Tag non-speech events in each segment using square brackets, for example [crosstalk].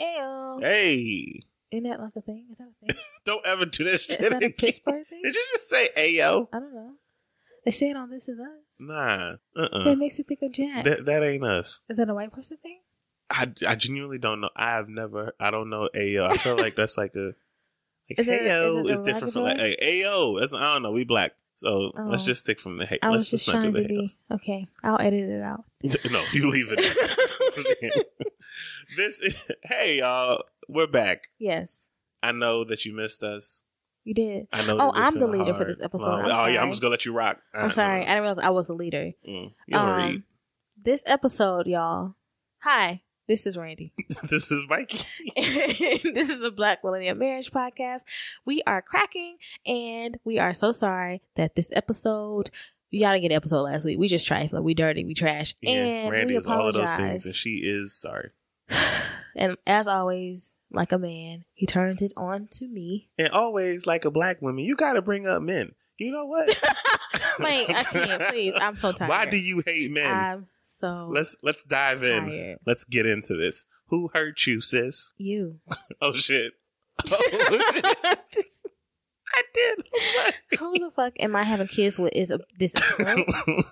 Ayo. Hey, Isn't that like a thing? Is that a thing? [laughs] don't ever do this Is shit that a. Pittsburgh thing? [laughs] Did you just say ayo? I don't know. They say it on This Is Us. Nah, uh, It makes you think of Jack. That that ain't us. Is that a white person thing? I, I genuinely don't know. I have never. I don't know ayo. I feel like that's like a [laughs] like Is heyo is is different from like hey, ayo. That's I don't know. We black, so Oh. let's just stick from the hey. I let's just not trying do to the be okay. I'll edit it out. No, you leave it. This is, [laughs] hey y'all, we're back. Yes, I know that you missed us. you did. I know. Oh, I'm the leader for this episode. long- oh yeah. I'm just gonna let you rock. I'm sorry. I didn't realize I was a leader. Mm, you don't read. Um, this episode, y'all. Hi, this is Randy. [laughs] this is Mikey. [laughs] this is the Black Millennial Marriage Podcast. We are cracking, and we are so sorry that this episode. You gotta get an episode last week. We just trifling. We dirty. We trash. Yeah, and Randy we is all of those things, and she is sorry. [laughs] And as always, like a man, he turns it on to me. And always, like a black woman, you got to bring up men. You know what? [laughs] Wait, I can't. Please, I'm so [laughs] tired. Why do you hate men? I'm so let's let's dive in. Let's get into this. Who hurt you, sis? You. Oh shit. Oh, shit. [laughs] I did. Who the fuck am I having kids with? Is a, this episode,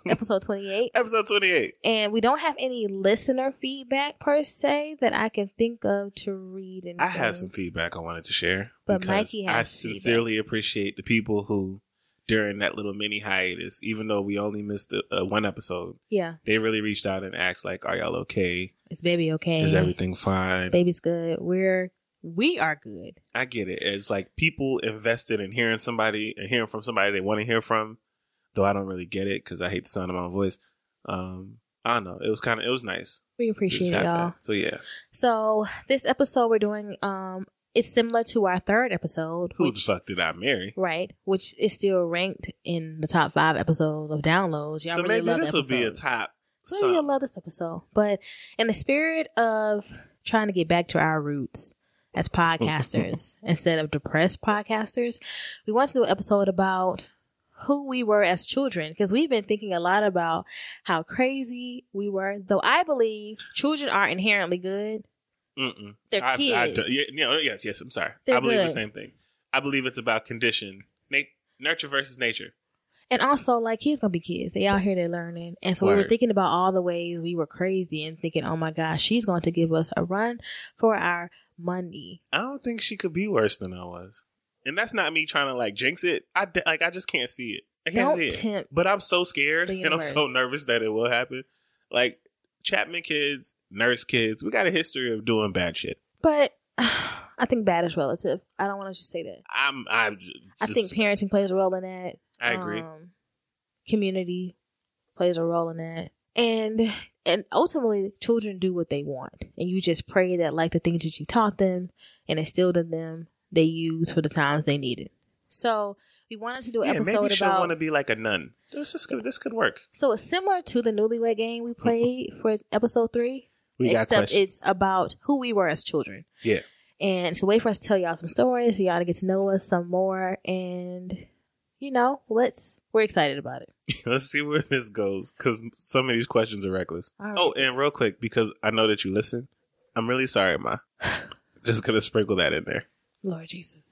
[laughs] episode 28. Episode twenty-eight. And we don't have any listener feedback per se that I can think of to read. And I things. some feedback I wanted to share. But Mikey has I feedback. sincerely appreciate the people who, during that little mini hiatus, even though we only missed a, uh, one episode, Yeah, they really reached out and asked, like, "Are y'all okay? it's baby okay. Is everything fine?" Baby's good. We're we are good. I get it. It's like people invested in hearing somebody and hearing from somebody they want to hear from. Though I don't really get it because I hate the sound of my own voice. Um, I don't know. It was kind of it was nice. We appreciate it, y'all. that. So yeah, So this episode we're doing um is similar to our third episode, who which the fuck did I marry? right, which is still ranked in the top five episodes of downloads. Y'all so really maybe love this will be a top. Maybe you'll love this episode. But in the spirit of trying to get back to our roots as podcasters [laughs] instead of depressed podcasters, we want to do an episode about who we were as children because we've been thinking a lot about how crazy we were. Though I believe children are inherently good. Mm-mm. They're I, I, kids. do- yeah, you yes, yes. I'm sorry. They're I believe the same thing. I believe it's about condition, Na- nurture versus nature. And also, like, kids gonna be kids. They out here, they're learning. And so we were thinking about all the ways we were crazy and thinking, oh my gosh, she's going to give us a run for our money. I don't think she could be worse than I was, and that's not me trying to like jinx it. I like I just can't see it. I can't Don't see it. But I'm so scared and I'm so nervous that it will happen. Like Chapman kids, nurse kids, we got a history of doing bad shit. But [sighs] I think bad is relative. I don't want to just say that. I'm, I'm just, I think parenting plays a role in that. I agree. Um, community plays a role in that. And and ultimately children do what they want. And you just pray that like the things that you taught them and instilled in them, they use for the times they need it. So we wanted to do an yeah, episode maybe she'll about want to be like a nun. This, this could this could work. So it's similar to the newlywed game we played for episode three. We got except it's about who we were as children. Yeah. And it's a way for us to tell y'all some stories, for y'all to get to know us some more. And, you know, let's, we're excited about it. [laughs] Let's see where this goes because some of these questions are reckless. All oh, right. Oh, and real quick, because I know that you listen, I'm really sorry, Ma. [sighs] Just gonna sprinkle that in there. Lord Jesus.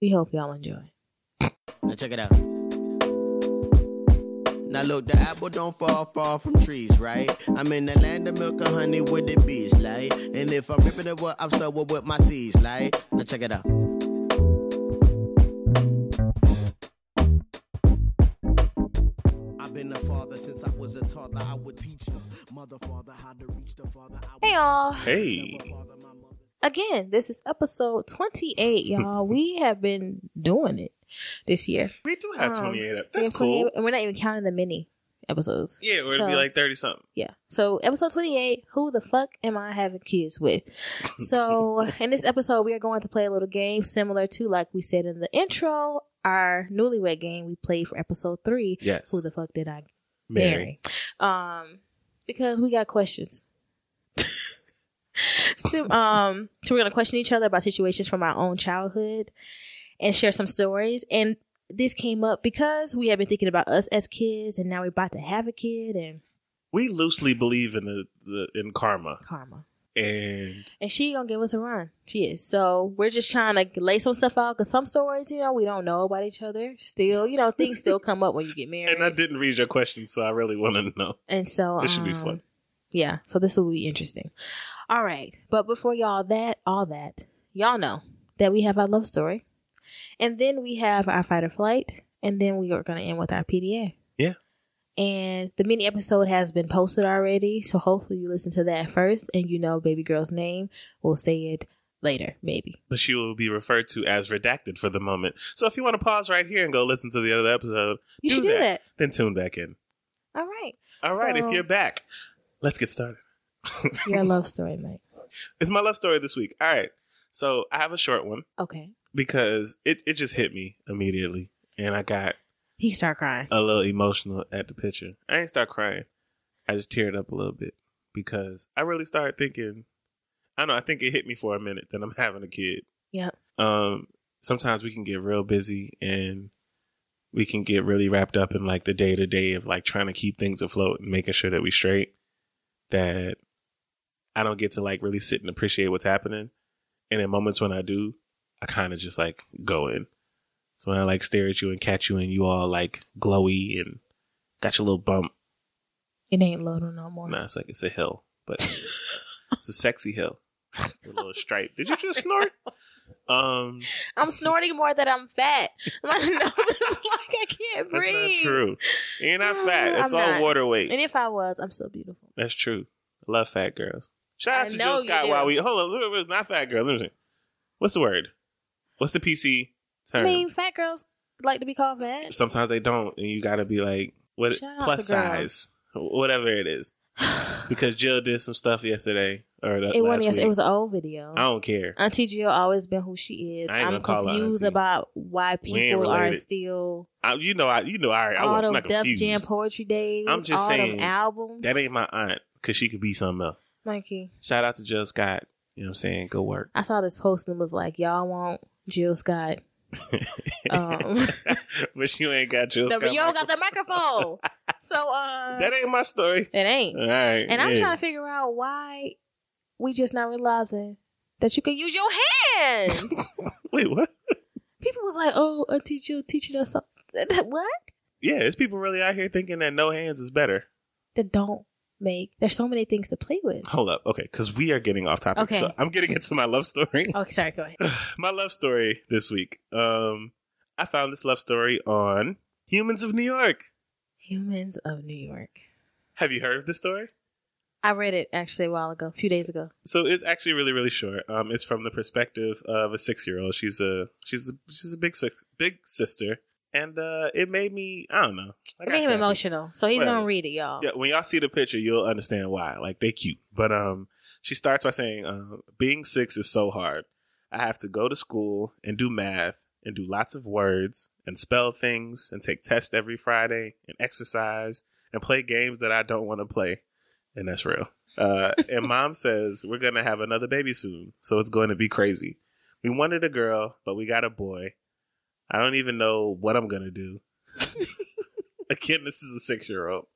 We hope y'all enjoy. Now check it out. Now look, the apple don't fall far from trees, right? I'm in the land of milk and honey with the bees, like. And if I'm ripping it, what I'm sowing with my seeds, like. Now check it out. Hey y'all. Hey, never bother my mother. Again, this is episode 28, y'all. [laughs] we have been doing it this year. we do have Um, 28. Up. That's 28 cool. And we're not even counting the mini episodes. Yeah, or it'd So- be like 30 something. Yeah. So episode 28, who the fuck am I having kids with? [laughs] So in this episode, we are going to play a little game similar to, like we said in the intro, our newlywed game we played for episode three. Yes. Who the fuck did I Mary. marry? Um, because we got questions. [laughs] so, um, so we're gonna question each other about situations from our own childhood and share some stories. And this came up because we have been thinking about us as kids, and now we're about to have a kid and We loosely believe in the, the in karma. karma. And And she gonna give us a run. She is. So we're just trying to lay some stuff out because some stories, you know, we don't know about each other. Still, you know, things still come up when you get married. [laughs] and I didn't read your question, so I really want to know. And so This should be um, fun. Yeah, so this will be interesting. All right. But before y'all that, all that, y'all know that we have our love story. And then we have our fight or flight. And then we are gonna end with our PDA. And the mini episode has been posted already. So hopefully you listen to that first and you know baby girl's name. We'll say it later, maybe. But she will be referred to as redacted for the moment. So if you want to pause right here and go listen to the other episode, You should do that. Then tune back in. All right. All right, So- if you're back, let's get started. [laughs] Your love story, [laughs] Mike. It's my love story this week. All right. So I have a short one Okay. because it, it just hit me immediately. And I got He start crying. a little emotional at the picture. I ain't start crying. I just teared up a little bit because I really started thinking. I don't know. I think it hit me for a minute that I'm [laughs] having a kid. Yep. Um, sometimes we can get real busy and we can get really wrapped up in like the day to day of like trying to keep things afloat and making sure that we straight. That I don't get to like really sit and appreciate what's happening. And in moments when I do, I kind of just like go in. So when I like stare at you and catch you and you all like glowy and got your little bump, It ain't Lodo no more. nah, it's like it's a hill, but [laughs] it's a sexy hill. A little stripe. Did you just snort? [laughs] Um, I'm snorting more that I'm fat. [laughs] My nose is like I can't that's breathe. not true. You're not fat. [sighs] I'm It's all not. water weight. And if I was, I'm still beautiful. That's true. I love fat girls. Shout out I to Jill Scott while we hold on. Not fat girls. Let me see. What's the word? What's the PC I mean, fat girls like to be called fat. Sometimes they don't, and you got to be like, what? Shout Plus size, whatever it is. [sighs] Because Jill did some stuff yesterday or the, It wasn't. It was an old video. I don't care. Auntie Jill always been who she is. I ain't I'm gonna call confused about why people are still I, you know, I you know, I, I all I'm those Def. Jam poetry days. I'm just saying, albums. That ain't my aunt because she could be something else. Mikey. Shout out to Jill Scott. You know what I'm saying? Go work. I saw this post and was like, "Y'all want Jill Scott?" Um, [laughs] but you ain't got your. you don't got the microphone, so [laughs] uh, That ain't my story. it ain't. All right. And I'm trying to figure out why we just not realizing that you can use your hands. [laughs] Wait, what? People was like, "Oh, Auntie Jill teaching us something." what? Yeah, there's people really out here thinking that no hands is better. That don't make. There's so many things to play with. Hold up. Okay, because we are getting off topic. Okay. So I'm getting into my love story. [laughs] Okay, sorry. Go ahead. [sighs] my love story this week. Um, I found this love story on Humans of New York. Humans of New York. Have you heard of this story? I read it actually a while ago, a few days ago. So it's actually really, really short. Um, it's from the perspective of a six-year-old. She's a she's a she's a big six big sister, and uh, it made me I don't know. I It made him emotional, so he's Whatever. gonna read it, y'all. Yeah, when y'all see the picture, you'll understand why. Like they cute, but um, she starts by saying, uh, "Being six is so hard. I have to go to school and do math and do lots of words and spell things and take tests every Friday and exercise and play games that I don't want to play, and that's real." Uh, [laughs] and mom says we're gonna have another baby soon, so it's going to be crazy. We wanted a girl, but we got a boy. I don't even know what I'm gonna do. [laughs] Again, this is a six year old.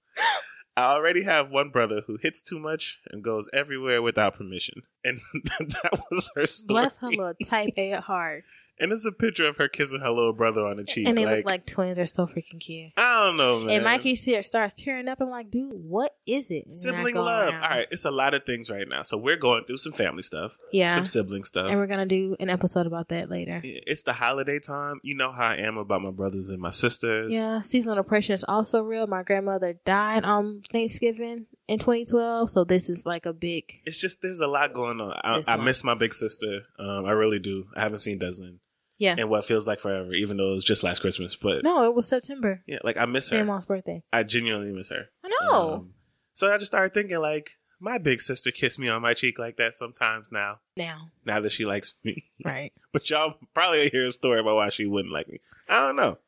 I already have one brother who hits too much and goes everywhere without permission. And [laughs] that was her story. Bless her little type A at heart. And it's a picture of her kissing her little brother on the cheek. And they like, look like twins. They're so freaking cute. I don't know, man. And Mikey starts tearing up. I'm like, dude, what is it? Sibling love. around. All right, it's a lot of things right now. So we're going through some family stuff. Yeah. Some sibling stuff. And we're gonna do an episode about that later. It's the holiday time. You know how I am about my brothers and my sisters. Yeah, seasonal depression is also real. My grandmother died on Thanksgiving in 2012, so this is like a big. It's just there's a lot going on. I, I miss my big sister. Um, I really do. I haven't seen Deslin Yeah. in what feels like forever, even though it was just last Christmas. But No, it was September. yeah, like I miss her. Grandma's birthday. I genuinely miss her. I know. Um, so I just started thinking like my big sister kissed me on my cheek like that sometimes now. now, Now that she likes me, [laughs] right? but y'all probably hear a story about why she wouldn't like me. I don't know.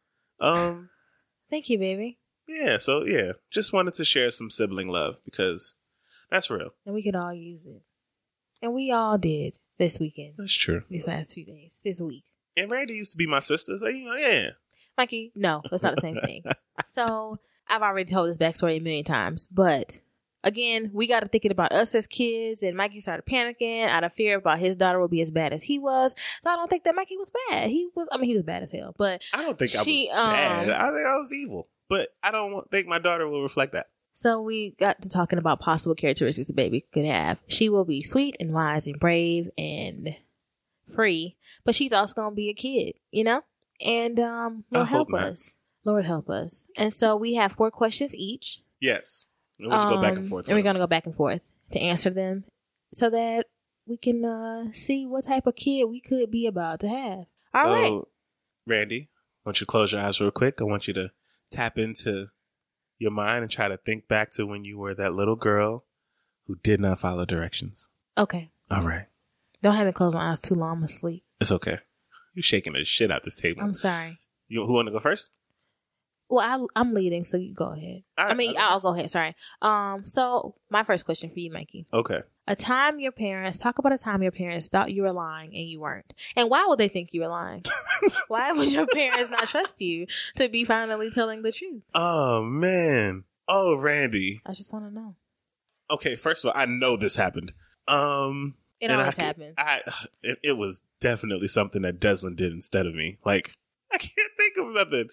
Um, Thank you, baby. yeah. So yeah, just wanted to share some sibling love because that's real. And we could all use it, and we all did this weekend. That's true. These last few days, this week. And Randy used to be my sister, so you know, yeah. Mikey, no, that's not the same thing. [laughs] So I've already told this backstory a million times, but again, we got to thinking about us as kids, and Mikey started panicking out of fear about his daughter would be as bad as he was. So I don't think that Mikey was bad. He was, I mean, he was bad as hell, but I don't think She, I was bad. um, I think I was evil, but I don't think my daughter will reflect that. So we got to talking about possible characteristics a baby could have. She will be sweet and wise and brave and free, but she's also gonna be a kid, you know? And um I Lord hope help not. us. Lord help us. And so we have four questions each. Yes, and we'll just go back and Um, forth. And we're gonna go back and forth to answer them so that we can uh see what type of kid we could be about to have. All so, right. Randy, I want you to close your eyes real quick. I want you to tap into your mind and try to think back to when you were that little girl who did not follow directions. Okay. All right. Don't have me close my eyes too long, I'm gonna sleep. It's okay. You're shaking the shit out this table. I'm sorry. you who want to go first? Well, I, I'm leading, so you go ahead. All I mean, I'll go I'll go ahead. Sorry. Um. So my first question for you, Mikey: Okay. A time your parents talk about a time your parents thought you were lying and you weren't, and why would they think you were lying? [laughs] why would your parents not trust you to be finally telling the truth? Oh man. Oh Randy. I just want to know. Okay, first of all, I know this happened. Um It and always I, happens. I [sighs] it, it was definitely something that Deslin did instead of me. Like [laughs] I can't think of nothing.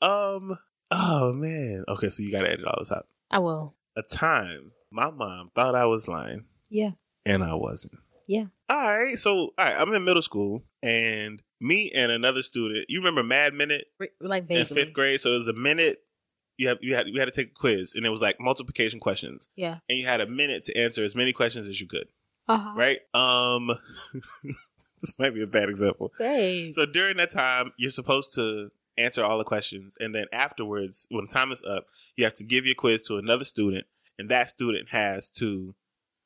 Um. Oh man. Okay, so you gotta edit all this out. I will. A time my mom thought I was lying Yeah. and I wasn't. Yeah. All right. So all right, I'm in middle school and me and another student. You remember Mad Minute Re- like in fifth grade? So it was a minute. You have you had you had to take a quiz and it was like multiplication questions Yeah. and you had a minute to answer as many questions as you could. Uh-huh. Right. Um. [laughs] this might be a bad example. So during that time, you're supposed to answer all the questions, and then afterwards, when the time is up, you have to give your quiz to another student, and that student has to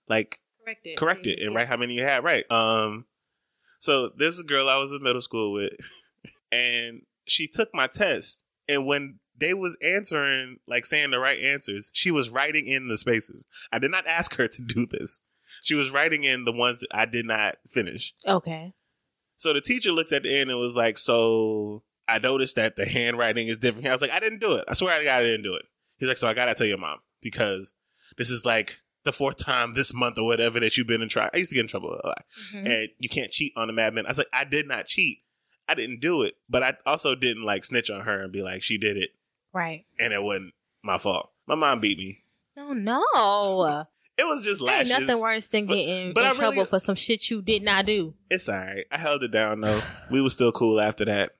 like correct it. correct it and write how many you had right. Um, so there's a girl I was in middle school with, [laughs] and she took my test, and when they was answering, like saying the right answers, she was writing in the spaces. I did not ask her to do this. She was writing in the ones that I did not finish. Okay. So the teacher looks at the end and was like, "So I noticed that the handwriting is different." I was like, "I didn't do it. I swear to God, I didn't do it." He's like, "So I gotta tell your mom because this is like the fourth time this month or whatever that you've been in trouble. I used to get in trouble a lot, Mhm. and you can't cheat on the Mad Men." I was like, "I did not cheat. I didn't do it, but I also didn't like snitch on her and be like she did it Right. and it wasn't my fault. My mom beat me. Oh no. It was just Ain't nothing worse than But- getting but in I really- trouble for some shit you did not do. It's alright. I held it down though. We were still cool after that.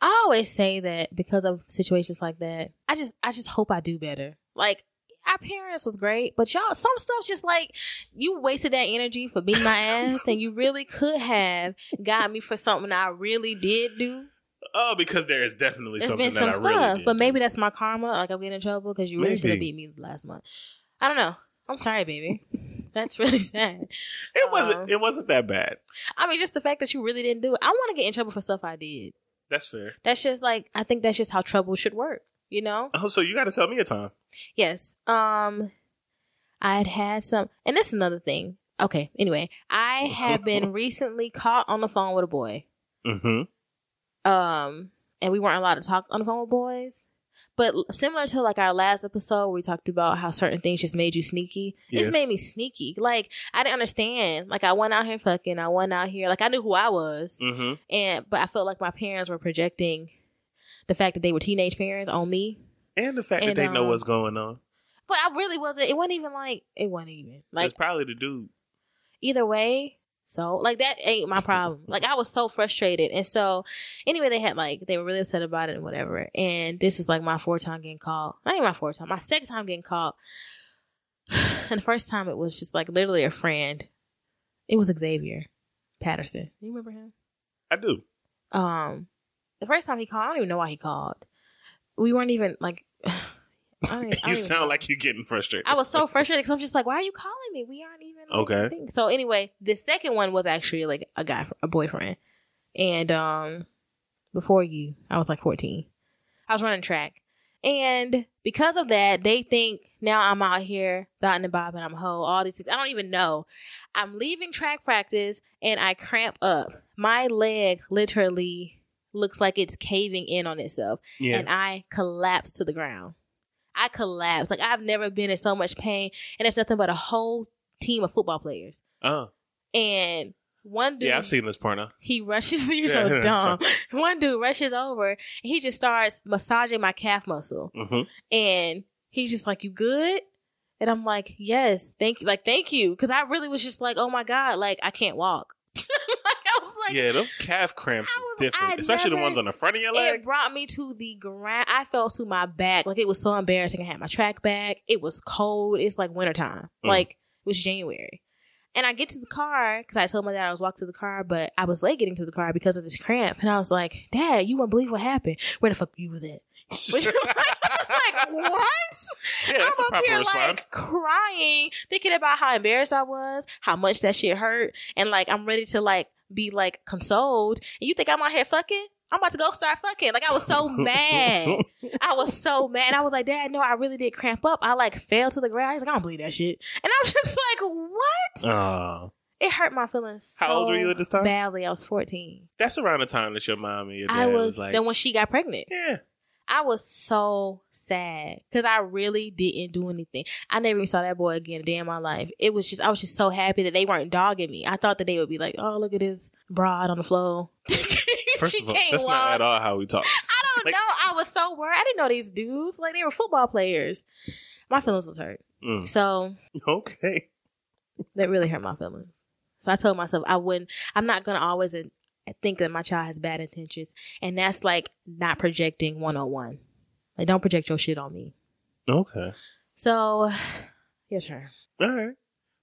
I always say that because of situations like that. I just I just hope I do better. Like our parents was great, but y'all some stuff just like you wasted that energy for beating my ass and you really could have got me for something I really did do. Oh, because there is definitely There's something been some that I stuff, really did but maybe that's my karma. Like I'm getting in trouble because you really should have beat me last month. I don't know. I'm sorry, baby. That's really [laughs] sad. It wasn't. Um, it wasn't that bad. I mean, just the fact that you really didn't do it. I want to get in trouble for stuff I did. That's fair. That's just like I think that's just how trouble should work. You know? Oh, so you got to tell me a time. Yes. Um, I had had some, and this is another thing. Okay. Anyway, I have been [laughs] recently caught on the phone with a boy. Mm-hmm. Um, and we weren't allowed to talk on the phone with boys. But similar to like our last episode where we talked about how certain things just made you sneaky, Yeah. this made me sneaky. Like I didn't understand. Like I went out here fucking. I went out here. Like I knew who I was, Mm-hmm. and but I felt like my parents were projecting the fact that they were teenage parents on me. And the fact And, that they know um, what's going on. But I really wasn't. It wasn't even like it wasn't even like it's probably the dude. either way. So like that ain't my problem. like I was so frustrated, and so anyway, they had like they were really upset about it and whatever. And this is like my fourth time getting called. Not even my fourth time. My second time getting called. [sighs] and the first time it was just like literally a friend. It was Xavier Patterson. You remember him? I do. Um, the first time he called, I don't even know why he called. We weren't even like. [sighs] I [laughs] I you sound know. like you're getting frustrated. I was so frustrated because I'm just like, why are you calling me? We aren't even Okay. a thing. So anyway, the second one was actually like a guy, a boyfriend, and um, before you, I was like 14. I was running track, and because of that, they think now I'm out here dotting and bobbing, I'm a hoe, all these things. I don't even know. I'm leaving track practice and I cramp up. My leg literally looks like it's caving in on itself yeah. and I collapse to the ground. I collapsed. Like I've never been in so much pain, and it's nothing but a whole team of football players. Oh, And one dude, yeah, I've seen this porno. he rushes. [laughs] You're Yeah, so [laughs] dumb. One dude rushes over, and he just starts massaging my calf muscle, hmm and he's just like, "You good?" And I'm like, "Yes, thank you." Like, thank you, because I really was just like, "Oh my god!" Like, I can't walk. [laughs] like, was yeah, those calf cramps is was- different, especially the ones on the front of your leg. It brought me to the ground. I fell to my back. Like it was so embarrassing. I had my track back. It was cold. It's like wintertime. Mm. Like it was January. And I get to the car because I told my dad I was walking to the car, but I was late getting to the car because of this cramp. And I was like, Dad, you won't believe what happened. Where the fuck you was at? Which, [laughs] I was like, [laughs] what? Yeah, that's I'm up here response. like crying, thinking about how embarrassed I was, how much that shit hurt, and like I'm ready to like be like consoled. And you think I'm out here fucking? I'm about to go start fucking. Like I was so [laughs] mad. I was so mad. I was like, Dad, no, I really did cramp up. I like fell to the ground. He's like, I don't believe that shit. And I was [laughs] just like, what? Oh, It hurt my feelings. How old were you at this time? Badly. I was 14. that's around the time that your mom and your dad I was, was like, then when she got pregnant. yeah, I was so sad because I really didn't do anything. I never even saw that boy again a day in my life. It was just, I was just so happy that they weren't dogging me. I thought that they would be like, oh, look at this broad on the floor. [laughs] First She of all, that's not at all how we talk. I don't Like- know. I was so worried. I didn't know these dudes. Like, they were football players. My feelings was hurt. Mm. So Okay. that really hurt my feelings. So I told myself I wouldn't, I'm not going to always think that my child has bad intentions. And that's like not projecting 101. Like, don't project your shit on me. Okay. So, [sighs] your turn. All right.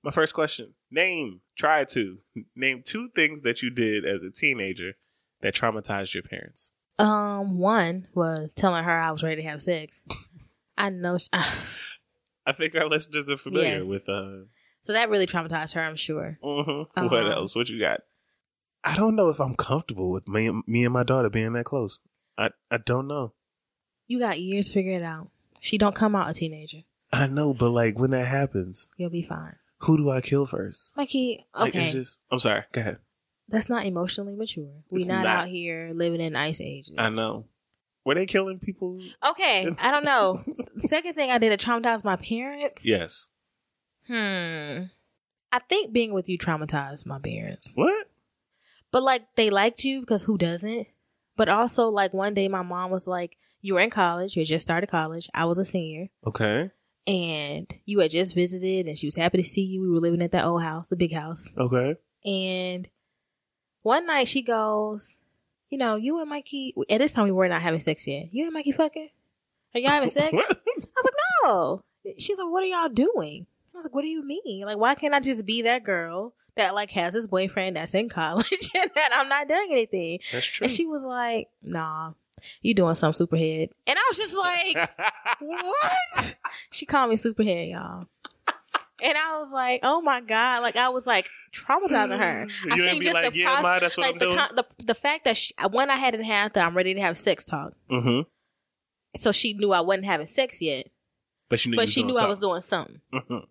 My first question. Name, try to name two things that you did as a teenager that traumatized your parents. Um, one was telling her I was ready to have sex. [laughs] I know. She, [sighs] I think our listeners are familiar Yes. with uh so that really traumatized her. I'm sure. mhm. what Uh-huh. else? What you got? I don't know if I'm comfortable with me, me and my daughter being that close. I I don't know. You got years to figure it out. She don't come out a teenager. I know, but like when that happens, You'll be fine. who do I kill first? Mikey, Like okay, it's just I'm sorry, go ahead. that's not emotionally mature. We not, not. out here living in ice ages. I know. Were they killing people? Okay, [laughs] I don't know. Second thing I did to traumatize my parents. Yes. Hmm. I think being with you traumatized my parents. What? But like they liked you because who doesn't? But also like one day my mom was like, You were in college, you had just started college, I was a senior, Okay. and you had just visited and she was happy to see you. We were living at that old house, the big house. Okay. And one night she goes, You know, you and Mikey at this time we were not having sex yet. You and Mikey fucking? Are y'all having sex? [laughs] I was like, No. She's like, What are y'all doing? I was like, What do you mean? Like, why can't I just be that girl that like has this boyfriend that's in college [laughs] and that I'm not doing anything? That's true. And she was like, nah, you doing some superhead. And I was just like, [laughs] what? She called me superhead, y'all. And I was like, oh my God. Like, I was like traumatizing her. [laughs] I think be like, yeah, ma, that's what like I'm the, doing? con- the, the fact that she, when I hadn't had the, I'm ready to have sex talk. mm-hmm. So she knew I wasn't having sex yet, But she knew. but she knew I was doing something. Mhm.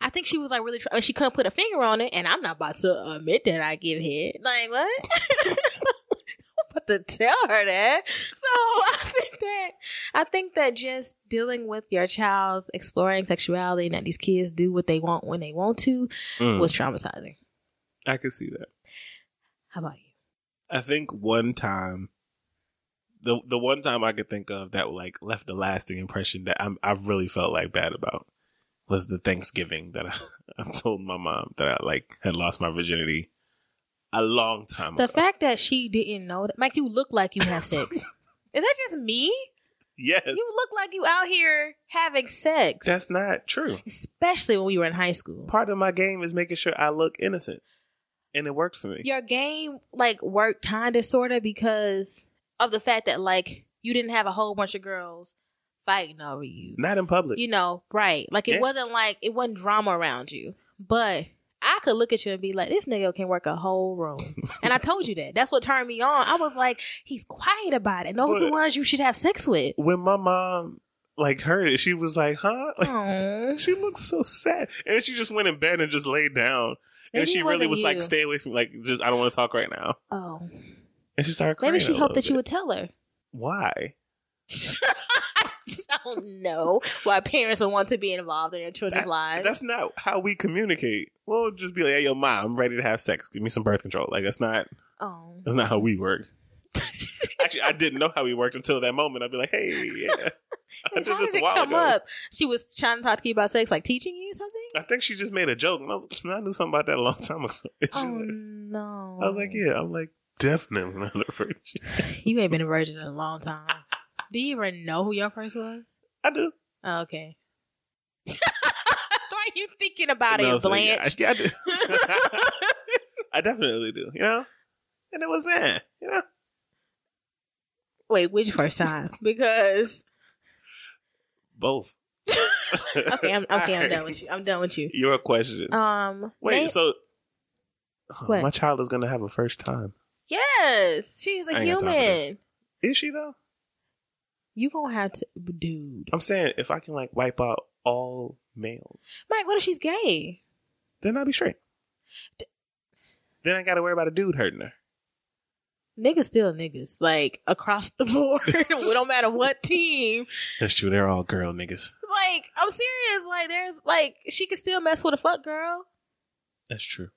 I think she was like really, try- she couldn't put a finger on it, and I'm not about to admit that I give head. Like what? [laughs] I'm about to tell her that. So [laughs] I think that I think that just dealing with your child's exploring sexuality and that these kids do what they want when they want to Mm. was traumatizing. I can see that. How about you? I think one time, the the one time I could think of that like left a lasting impression that I'm, I've really felt like bad about was the Thanksgiving that I, [laughs] I told my mom that I like had lost my virginity a long time The ago. fact that she didn't know that, Mike, you look like you have sex. [laughs] Is that just me? yes, You look like you out here having sex, that's not true. especially when we were in high school. Part of my game is making sure I look innocent, and it worked for me. your game like worked kind of sort of because of the fact that like you didn't have a whole bunch of girls fighting over you. Not in public. You know, right? Like it Yeah. wasn't like it wasn't drama around you, but. I could look at you and be like, this nigga can work a whole room. [laughs] and I told you that. That's what turned me on. I was like, he's quiet about it. Those are the ones you should have sex with. when my mom like heard it, she was like, "Huh?" [laughs] Like, she looked so sad, and she just went in bed and just laid down. And she really was like, "Stay away from like just I don't want to talk right now." Oh. And she started crying. Maybe she hoped that you would tell her. Why? [laughs] I don't know why parents would want to be involved in their children's That- lives. That's not how we communicate. We'll just be like, "Hey, yo, mom, I'm ready to have sex. Give me some birth control." Like that's not oh. that's not how we work. [laughs] Actually, I didn't know how we worked until that moment. I'd be like, "Hey, yeah, [laughs] I How did this did it come ago." up? She was trying to talk to you about sex, like teaching you something. I think she just made a joke, and I was, I knew something about that a long time ago. Oh like- no! I was like, "Yeah." I'm like, definitely not a virgin. you ain't been a virgin in a long time. Do you even know who your first was? I do. Oh, okay. [laughs] Why are you thinking about No, it, so, yeah, Blanche? I, yeah, I do. [laughs] I definitely do. You know, and it was man. You know, Wait, which first time? Because both. [laughs] okay, I'm okay. I'm done with you. I'm done with you. Your question. Um, Wait, name- so oh, my child is gonna have a first time. yes, she's a I ain't got time for this. human. Is she though? You gonna have to, dude. I'm saying if I can like wipe out all males, Mike, what if she's gay? then I'll be straight. Then I gotta worry about a dude hurting her. Niggas still niggas, like across the [laughs] board. it [laughs] don't matter what team. That's true. They're all girl niggas. Like, I'm serious. Like, there's like she can still mess with a fuck girl. That's true.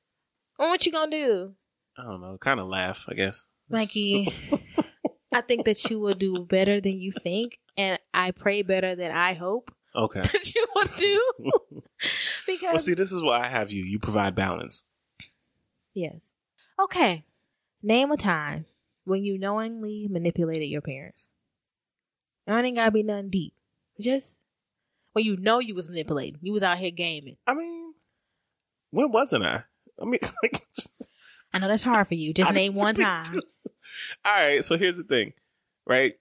And what you gonna do? I don't know. Kind of laugh, I guess. Mikey, [laughs] I think that you will do better than you think, and I pray better than I hope [laughs] okay. that you will do. [laughs] because Well, see, this is why I have you. You provide balance. yes, okay. Name a time when you knowingly manipulated your parents. I ain't gotta be nothing deep. Just when you know you was manipulating, you was out here gaming. I mean, when wasn't I? I mean, [laughs] like, I know that's hard for you. Just I name one time. All right. So here's the thing, right?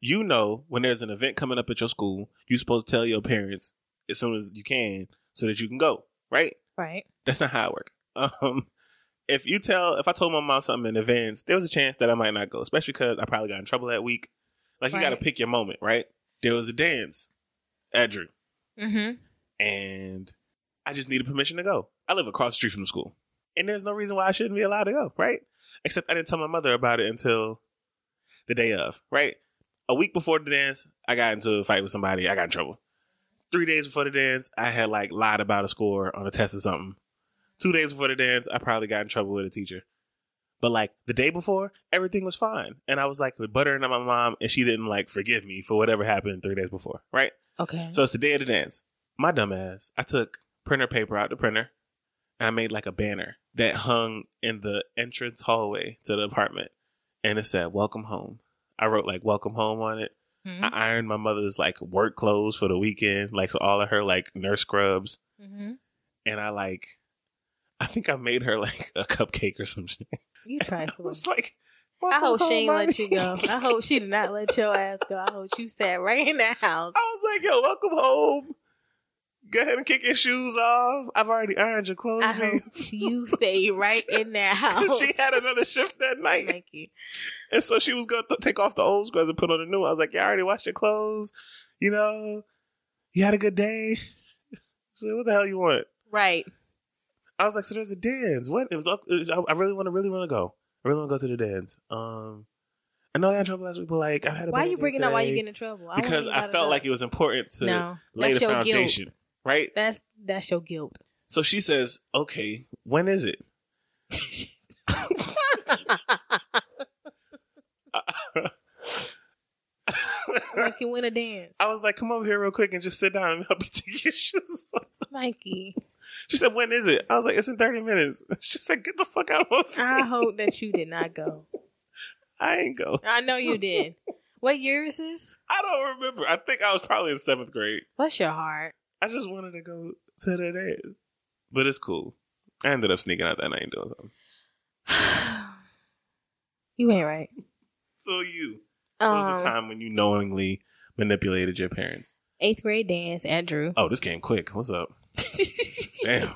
You know when there's an event coming up at your school, you're supposed to tell your parents as soon as you can so that you can go, right? Right. That's not how it works. [laughs] Um, if you tell, if I told my mom something in advance, there was a chance that I might not go, especially because I probably got in trouble that week. Like you got to pick your moment, right? There was a dance at Drew, Mm-hmm. and I just needed permission to go. I live across the street from the school, and there's no reason why I shouldn't be allowed to go, right? Except I didn't tell my mother about it until the day of, right? A week before the dance, I got into a fight with somebody. I got in trouble. Three days before the dance, I had like lied about a score on a test or something. Two days before the dance, I probably got in trouble with a teacher. But like the day before, everything was fine. And I was like buttering up my mom, and she didn't like forgive me for whatever happened three days before, right? Okay. So it's the day of the dance. My dumb ass, I took printer paper out the printer and I made like a banner that hung in the entrance hallway to the apartment. And it said, Welcome home. I wrote like welcome home on it. Mhm. I ironed my mother's like work clothes for the weekend, like so all of her like nurse scrubs. Mhm. And I like I think I made her [laughs] like a cupcake or some shit. You I trifling. was like, I "Welcome hope she ain't let you go. I hope she did not let your ass go. I hope you sat right in the [laughs] house. I was like, yo, welcome home. Go ahead and kick your shoes off. I've already ironed your clothes. I hope you stay right in that [laughs] house. she had another shift that night. Mikey. And so she was going to take off the old scrubs and put on the new. I was like, yeah, I already washed your clothes. You know, you had a good day. [laughs] She's like, what the hell you want? Right. I was like, so there's a dance. What? I really want to, really want to go. I really want to go to the dance. Um, I know I got in trouble last week, but like, I had a Why are you bringing up why you getting in trouble? I Because I felt like it was important to No, lay that's the your guilt. Right? That's that's your guilt. [laughs] So she says, okay, when is it? like you win a dance, I was like, come over here real quick and just sit down and help you [laughs] take your shoes off. Mikey. She said, when is it? I was like, it's in 30 minutes. [laughs] She said, get the fuck out of my face. I hope that you did not go. I ain't go. I know you did. What year is this? I don't remember. I think I was probably in seventh grade. Bless your heart. I just wanted to go to the dance. But it's cool. I ended up sneaking out that night and doing something. [sighs] you ain't right. So you. What was the Um, time when you knowingly manipulated your parents? eighth grade dance, Andrew. Oh, this came quick. What's up? [laughs] Damn.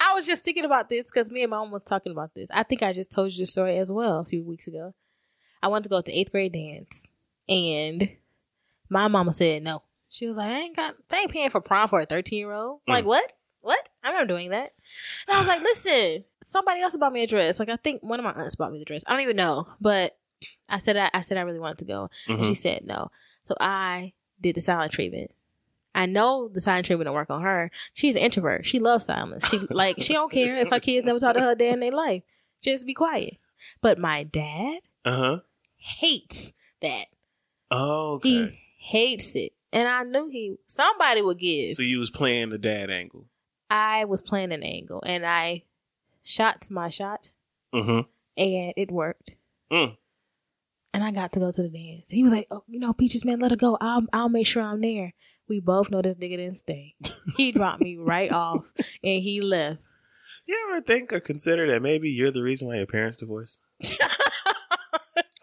I was just thinking about this because me and my mom was talking about this. I think I just told you the story as well a few weeks ago. I wanted to go to eighth grade dance, and my mama said no. She was like, "I ain't got, I ain't paying for prom for a thirteen year old." Like Mm. what? What? I'm not doing that. And I was like, [sighs] "Listen, somebody else bought me a dress. Like I think one of my aunts bought me the dress. I don't even know, but I said I, I said I really wanted to go, and Mhm. she said no. So I did the silent treatment. I know the silent treatment don't work on her. She's an introvert. She loves silence. She [laughs] like she don't care if her kids never talk to her a day in their life. Just be quiet. But my dad Uh huh. hates that. Oh, okay. He hates it. And I knew he somebody would give. so you was playing the dad angle. I was playing an angle and I shot my shot Mm-hmm. and it worked. Mm. And I got to go to the dance. He was like, "Oh, you know, Peaches, man, let her go. I'll I'll make sure I'm there." We both know this nigga didn't stay. [laughs] He dropped me right off and he left. You ever think or consider that maybe you're the reason why your parents divorced? [laughs]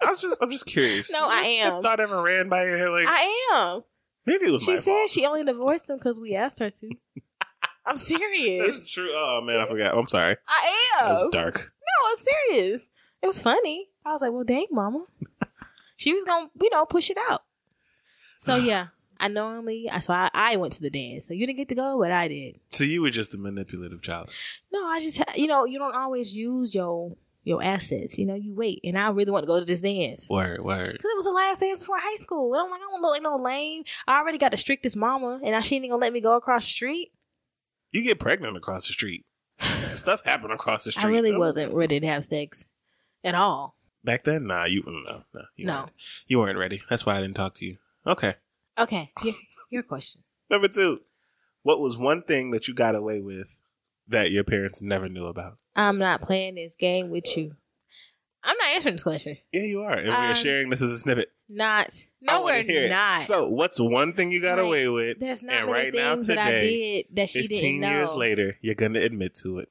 I was just, I'm just curious. No, I am. Thought ever ran by your head like I am. Maybe it was She my said fault. she only divorced him because we asked her to. [laughs] I'm serious. That's true. Oh man, I forgot. I'm sorry. I am. was dark. No. I'm serious. It was funny. I was like, well, dang, mama. [laughs] she was going to, you know, push it out. So, [sighs] yeah, I knowingly, I so I, I went to the dance. So you didn't get to go, but I did. So you were just a manipulative child. No, I just, you know, you don't always use your your assets. You know, you wait. And I really want to go to this dance. Word, word. Because it was the last dance before high school. And I'm like, I don't look like no lame. I already got the strictest mama, and now she ain't gonna let me go across the street. You get pregnant across the street. [sighs] Stuff happened across the street. I really was- wasn't ready to have sex at all. back then. Nah, you no, no, you No. weren't. you weren't ready. That's why I didn't talk to you. Okay. Okay, your, your question. Number two, what was one thing that you got away with that your parents never knew about? I'm not playing this game with you. I'm not answering this question. Yeah, you are, and we Um, are sharing this as a snippet. Not. No, we're it. not. So, what's one thing you got Right. away with? There's not and right now, things that I did that she didn't Fifteen know. years later, you're gonna admit to it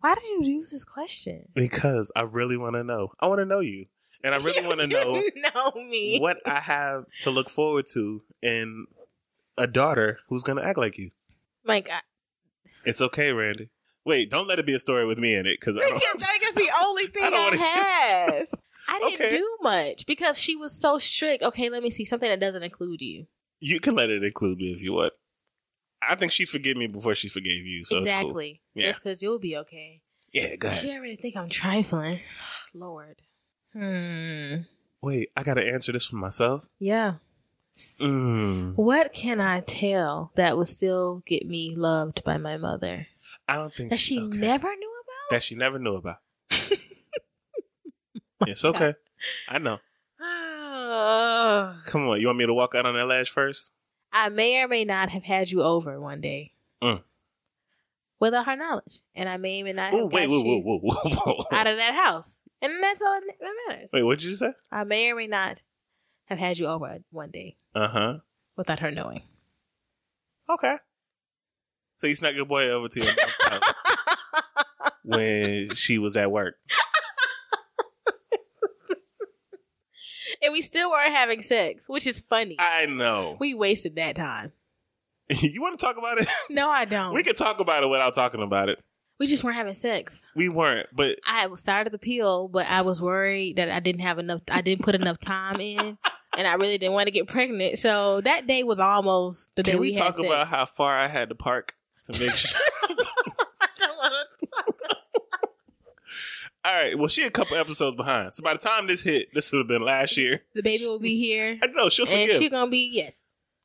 Why did you use this question? because I really want to know. I want to know you, and I [laughs] really want to know [laughs] know me. what I have to look forward to in a daughter who's gonna act like you. My God. It's okay, Randy. Wait, don't let it be a story with me in it because I don't. The [laughs] only thing I I, have. [laughs] I didn't Okay. do much because she was so strict. Okay, let me see something that doesn't include you. You can let it include me if you want. I think she'd forgive me before she forgave you. So exactly. Yeah. Just because you'll be okay. Yeah, go ahead. You already think I'm trifling. [sighs] Lord. Hmm. Wait, I gotta answer this for myself. Yeah. Mm, What can I tell that would still get me loved by my mother I don't think that she okay. never knew about? that she never knew about. [laughs] it's okay. I know. [sighs] Come on, you want me to walk out on that ledge first? I may or may not have had you over one day. Mm. Without her knowledge. And I may or may not have Oh, wait, whoa, you whoa, whoa, whoa, whoa. out of that house. And that's all that matters. Wait, what did you say? I may or may not have had you over one day Uh huh. without her knowing. Okay. So you snuck your boy over to your when she was at work. and we still weren't having sex, which is funny. I know. we wasted that time. [laughs] you want to talk about it? [laughs] No, I don't. We We, could talk about it without talking about it. We just weren't having sex. We weren't, but I started the pill, but I was worried that I didn't have enough. I didn't put enough time in, [laughs] and I really didn't want to get pregnant. So that day was almost the day can we, we, had talk about how far I had to park to make sure? I don't wanna- All right. Well, she a couple episodes behind. So by the time this hit, this would have been last year. the baby will be here, I know she'll and forgive. she's gonna be yes.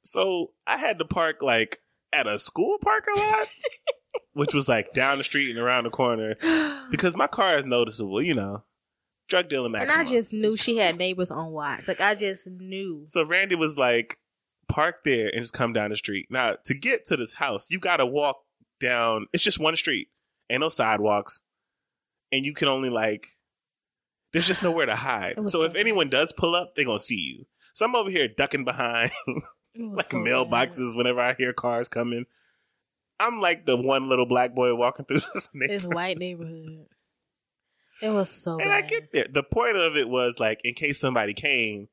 so I had to park like at a school parking lot, [laughs] which was like down the street and around the corner because my car is noticeable. You know, drug dealing And. I just knew she had neighbors on watch. Like I just knew. So Randy was like, park there and just come down the street. Now, to get to this house, you got to walk down. It's just one street, ain't no sidewalks, and you can only like. There's just nowhere to hide. [sighs] So so if anyone does pull up, they're gonna see you. So I'm over here ducking behind [laughs] like so mailboxes whenever I hear cars coming. I'm like the one little black boy walking through [laughs] this white neighborhood. It was so And bad. I get there. The point of it was like, in case somebody came,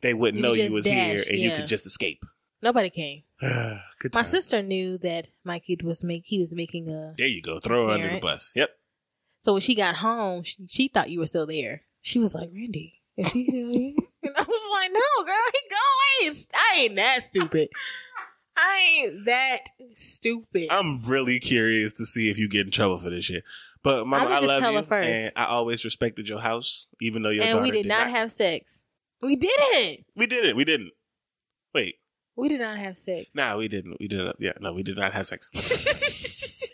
they wouldn't You know you was here and you could just escape. Nobody came. [sighs] Good My sister knew that my kid was make he was making a. There you go. Throw her under the bus. Yep. So when she got home, she, she thought you were still there. She was like, "Randy, is he still here?" [laughs] and I was like, "No, girl, he go away. I ain't that stupid. I ain't that stupid." I'm really curious to see if you get in trouble for this shit. But mama, I'ma I love you, first. and I always respected your house, even though your and we did, not, have sex. We didn't. We did it. We didn't. Wait, We did not have sex. nah, we didn't. We didn't. Yeah, no, we did not have sex. [laughs]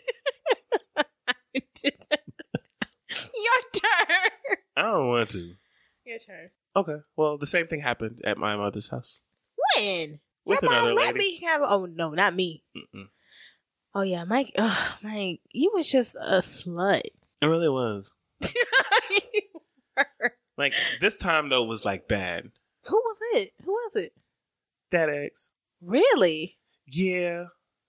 Your turn. I don't want to. Your turn. Okay. Well, the same thing happened at my mother's house When? with Your mom another let lady. me have. Oh no, not me. Mm-mm. Oh yeah, Mike. Oh, Mike, you was just a slut. It really was. You [laughs] were. Like this time though was like bad. Who was it? Who was it? That ex. Really? Yeah.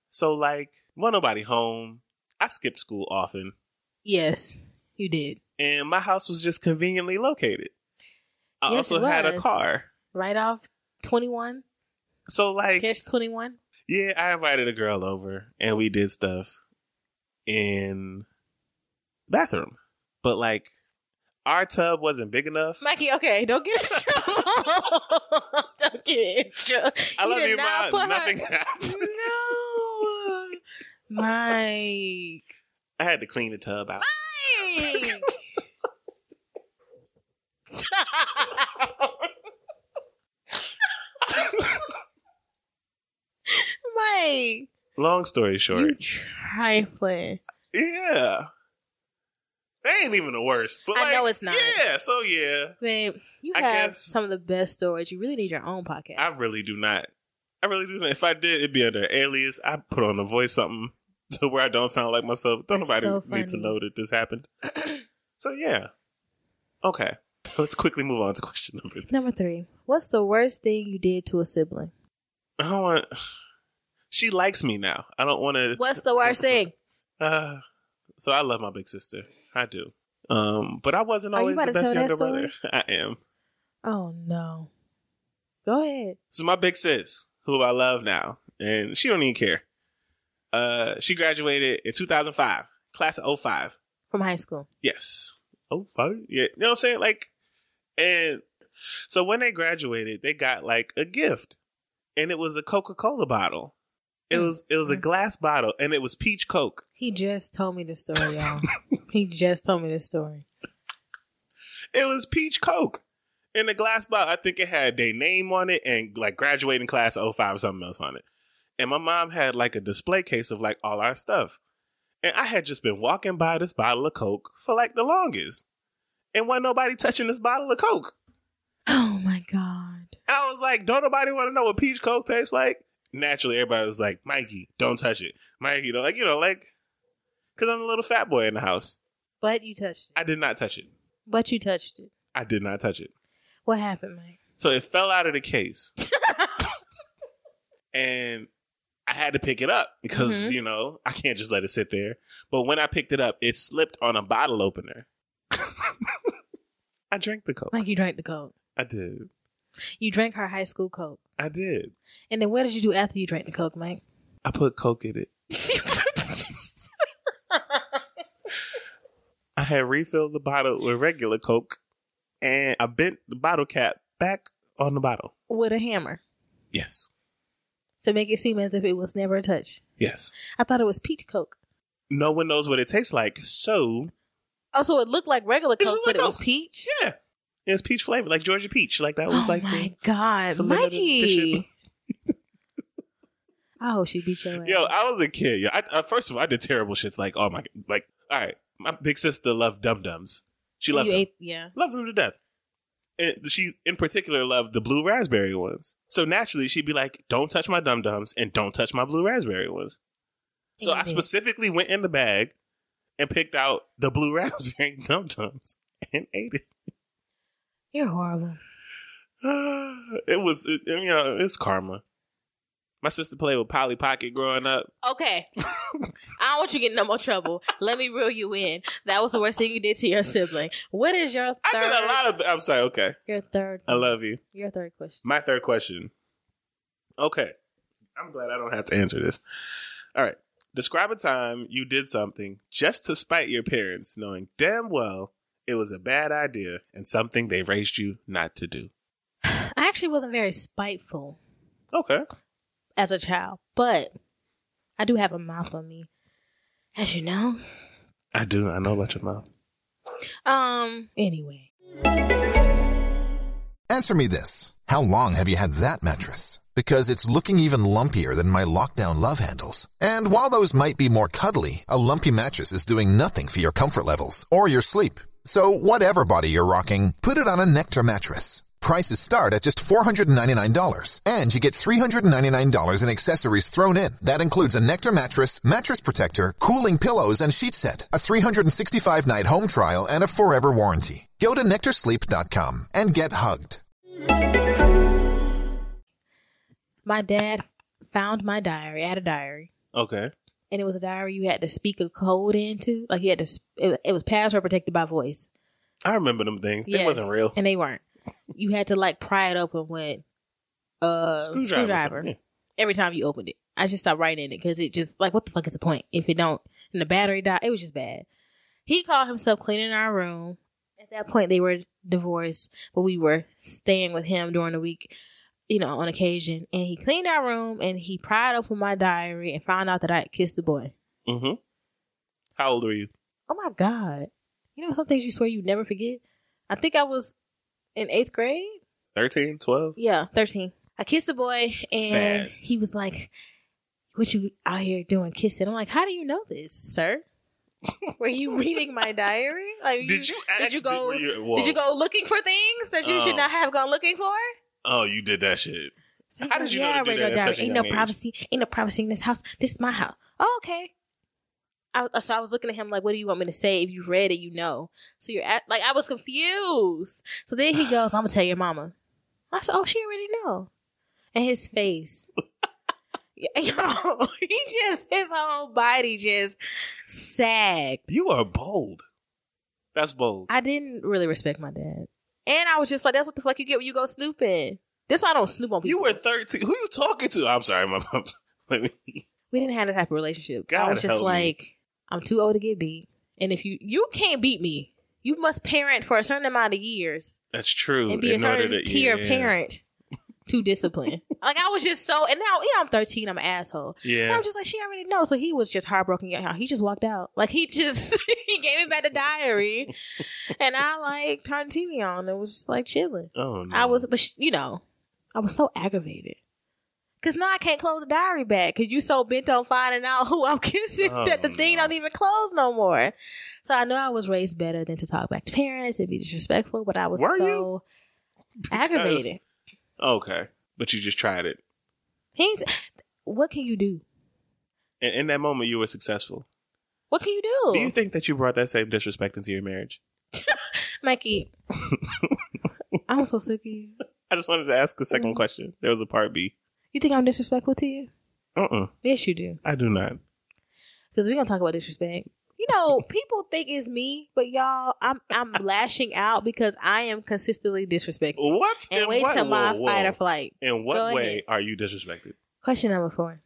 So like, well, nobody home. I skipped school often, Yes, you did. and my house was just conveniently located. I Yes, also had a car. Right off twenty one. So like, Catch twenty one. yeah, I invited a girl over, and we did stuff in bathroom, but like, our tub wasn't big enough. Mikey, okay, don't get in [laughs] trouble. [laughs] don't get in trouble. I love you, not Ma. put her- Nothing happened. No, [laughs] Mike. I had to clean the tub out. Ah! Mike. [laughs] Mike, Long story short, you trifling. yeah, that ain't even the worst. But I like, know it's not. Yeah, so yeah, Babe, you I have guess- some of the best stories. You really need your own podcast. I really do not. I really do not. If I did, it'd be under alias. I put on a voice something [laughs] to where I don't sound like myself. Don't That's nobody so need to know that this happened. so yeah, okay. [laughs] Let's quickly move on to question number. Three. Number three. What's the worst thing you did to a sibling? I don't want. [sighs] She likes me now. I don't want to. What's the worst thing? [laughs] Uh, so I love my big sister. I do. Um, but I wasn't always the best younger brother. I am. Oh no. Go ahead. This is my big sis, who I love now, and she don't even care. Uh, she graduated in 2005, class of 05. From high school. Yes. 05? Yeah. You know what I'm saying? Like, and so when they graduated, they got like a gift, and it was a Coca Cola bottle. It Mm. was it was a glass bottle, and it was peach Coke. He just told me the story, y'all. [laughs] he just told me the story. It was peach Coke in a glass bottle. I think it had their name on it and like graduating class of 05 or something else on it. And my mom had like a display case of like all our stuff. And I had just been walking by this bottle of Coke for like the longest. And wasn't nobody touching this bottle of Coke. Oh my god. I was like, don't nobody want to know what peach Coke tastes like? Naturally, everybody was like, Mikey, don't touch it. Mikey, don't like, you know, like, because I'm a little fat boy in the house. But you touched it. I did not touch it. But you touched it. I did not touch it. What happened, Mike? So it fell out of the case. [laughs] and I had to pick it up because, Mhm. you know, I can't just let it sit there. But when I picked it up, it slipped on a bottle opener. [laughs] I drank the Coke. Mike, you drank the coke. I did. You drank her high school coke. I did. And then what did you do after you drank the coke, Mike? I put Coke in it. I had refilled the bottle with regular Coke and I bent the bottle cap back on the bottle. With a hammer. Yes. To make it seem as if it was never touched. Yes. I thought it was peach coke. No one knows what it tastes like. So, Oh, so it looked like regular coke, looked but like it was peach? yeah. It's peach flavor, like Georgia peach. Like that was oh like my the, god, some limited edition. Mikey! [laughs] I hope she beat your ass. Yo, I was a kid. Yo, I, I, first of all, I did terrible shits. Like, oh my, like, all right, my big sister loved Dum Dums. She loved you them. ate, yeah. loved them to death. And she, in particular, loved the blue raspberry ones. So naturally, she'd be like, "Don't touch my Dum Dums and don't touch my blue raspberry ones." So I Mhm. specifically went in the bag and picked out the blue [laughs] raspberry Dum Dums and ate it. You're horrible. [sighs] it was, it, you know, it's karma. My sister played with Polly Pocket growing up. Okay. I don't want you getting no more trouble. Let me reel you in. That was the worst thing you did to your sibling. What is your I third? did a lot of. I'm sorry. Okay, your third. I love you. your third question. My third question. Okay. I'm glad I don't have to answer this. All right. Describe a time you did something just to spite your parents, knowing damn well it was a bad idea and something they raised you not to do. I actually wasn't very spiteful Okay. As a child, but I do have a mouth on me, as you know. I do. I know about your mouth. Um. Anyway, Answer me this. How long have you had that mattress? Because it's looking even lumpier than my lockdown love handles. And while those might be more cuddly, a lumpy mattress is doing nothing for your comfort levels or your sleep. So whatever body you're rocking, put it on a Nectar mattress. Prices start at just $499, and you get $399 in accessories thrown in. That includes a Nectar mattress, mattress protector, cooling pillows, and sheet set, a 365 night home trial, and a forever warranty. Go to nectarsleep.com and get hugged. my dad found my diary. I had a diary, Okay. and it was a diary you had to speak a code into. Like you had to. It, it was password protected by voice. I remember them things. They Yes, wasn't real. and they weren't. You had to like pry it open with a Screwdriver. screwdriver. Yeah. every time you opened it. I just stopped writing in it because it just like what the fuck is the point if it don't and the battery died. It was just bad. He called himself cleaning our room. At that point, they were divorced, but we were staying with him during the week, you know, on occasion. And he cleaned our room and he pried open my diary and found out that I had kissed the boy. Mm-hmm. How old were you? Oh my god! You know some things you swear you never forget. I think I was in eighth grade. 13, 12? Yeah, 13. I kissed a boy and Fast. he was like, What you out here doing kissing? I'm like, How do you know this, sir? [laughs] Were you reading my diary? Like, Did you did you go were you- did you go looking for things that you Oh. should not have gone looking for? Oh, you did that shit. How did you know yeah, to I read that your diary. Ain't no age? privacy. Ain't no privacy in this house. This is my house. Oh, okay. I, so I was looking at him like, "What do you want me to say? If you read it, you know." So you're at like, I was confused. So then he goes, "I'm gonna tell your mama." I said, "Oh, she already know." And his face, [laughs] yo, [laughs] he just his whole body just sagged. You are bold. That's bold. I didn't really respect my dad, and I was just like, "That's what the fuck you get when you go snooping." That's why I don't snoop on people. You were 13. Who you talking to? I'm sorry, my mom. [laughs] We didn't have that type of relationship. I God was just help me. I'm too old to get beat, and if you you can't beat me, you must parent for a certain amount of years That's true. and be a In order certain to- tier yeah. parent to discipline. [laughs] like I was just so, and now you know I'm 13, I'm an asshole. And Yeah. I'm just like she already knows. So he was just heartbroken. Yeah, He just walked out. Like he just [laughs] he gave me back the diary, [laughs] and I like turned the TV on. and was just like chilling. Oh, no. I was, but sh- you know, I was so aggravated. Cause now I can't close the diary back. Cause you so bent on finding out who I'm [laughs] kissing Oh, that the thing don't even close no more. So I know I was raised better than to talk back to parents and be disrespectful, but I was Were so aggravated. Okay. But you just tried it. He's, what can you do? And in that moment, you were successful. What can you do? Do you think that you brought that same disrespect into your marriage? [laughs] Mikey, [laughs] I'm so sick of you. I just wanted to ask a Mm-hmm. 2nd question. There was a part B. You think I'm disrespectful to you? Uh-uh. Yes, you do. I do not. Because we're gonna talk about disrespect. You know, [laughs] people think it's me, but y'all, I'm I'm [laughs] lashing out because I am consistently disrespected. What? And In wait what- till my whoa, whoa. fight or flight. In what Go way ahead. are you disrespected? Question number four: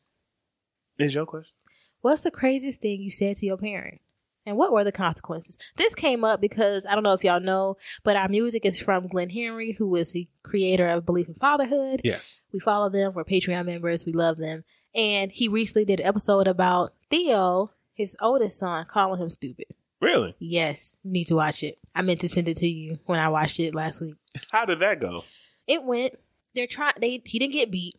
Is your question? What's the craziest thing you said to your parent, and what were the consequences? This came up because I don't know if y'all know, but our music is from Glenn Henry, who is the creator of Beleaf in Fatherhood. Yes. We follow them. We're Patreon members. We love them. And he recently did an episode about Theo, his oldest son, calling him stupid. Really? Yes, you need to watch it. I meant to send it to you when I watched it last week. How did that go? It went. They're trying. They he didn't get beat,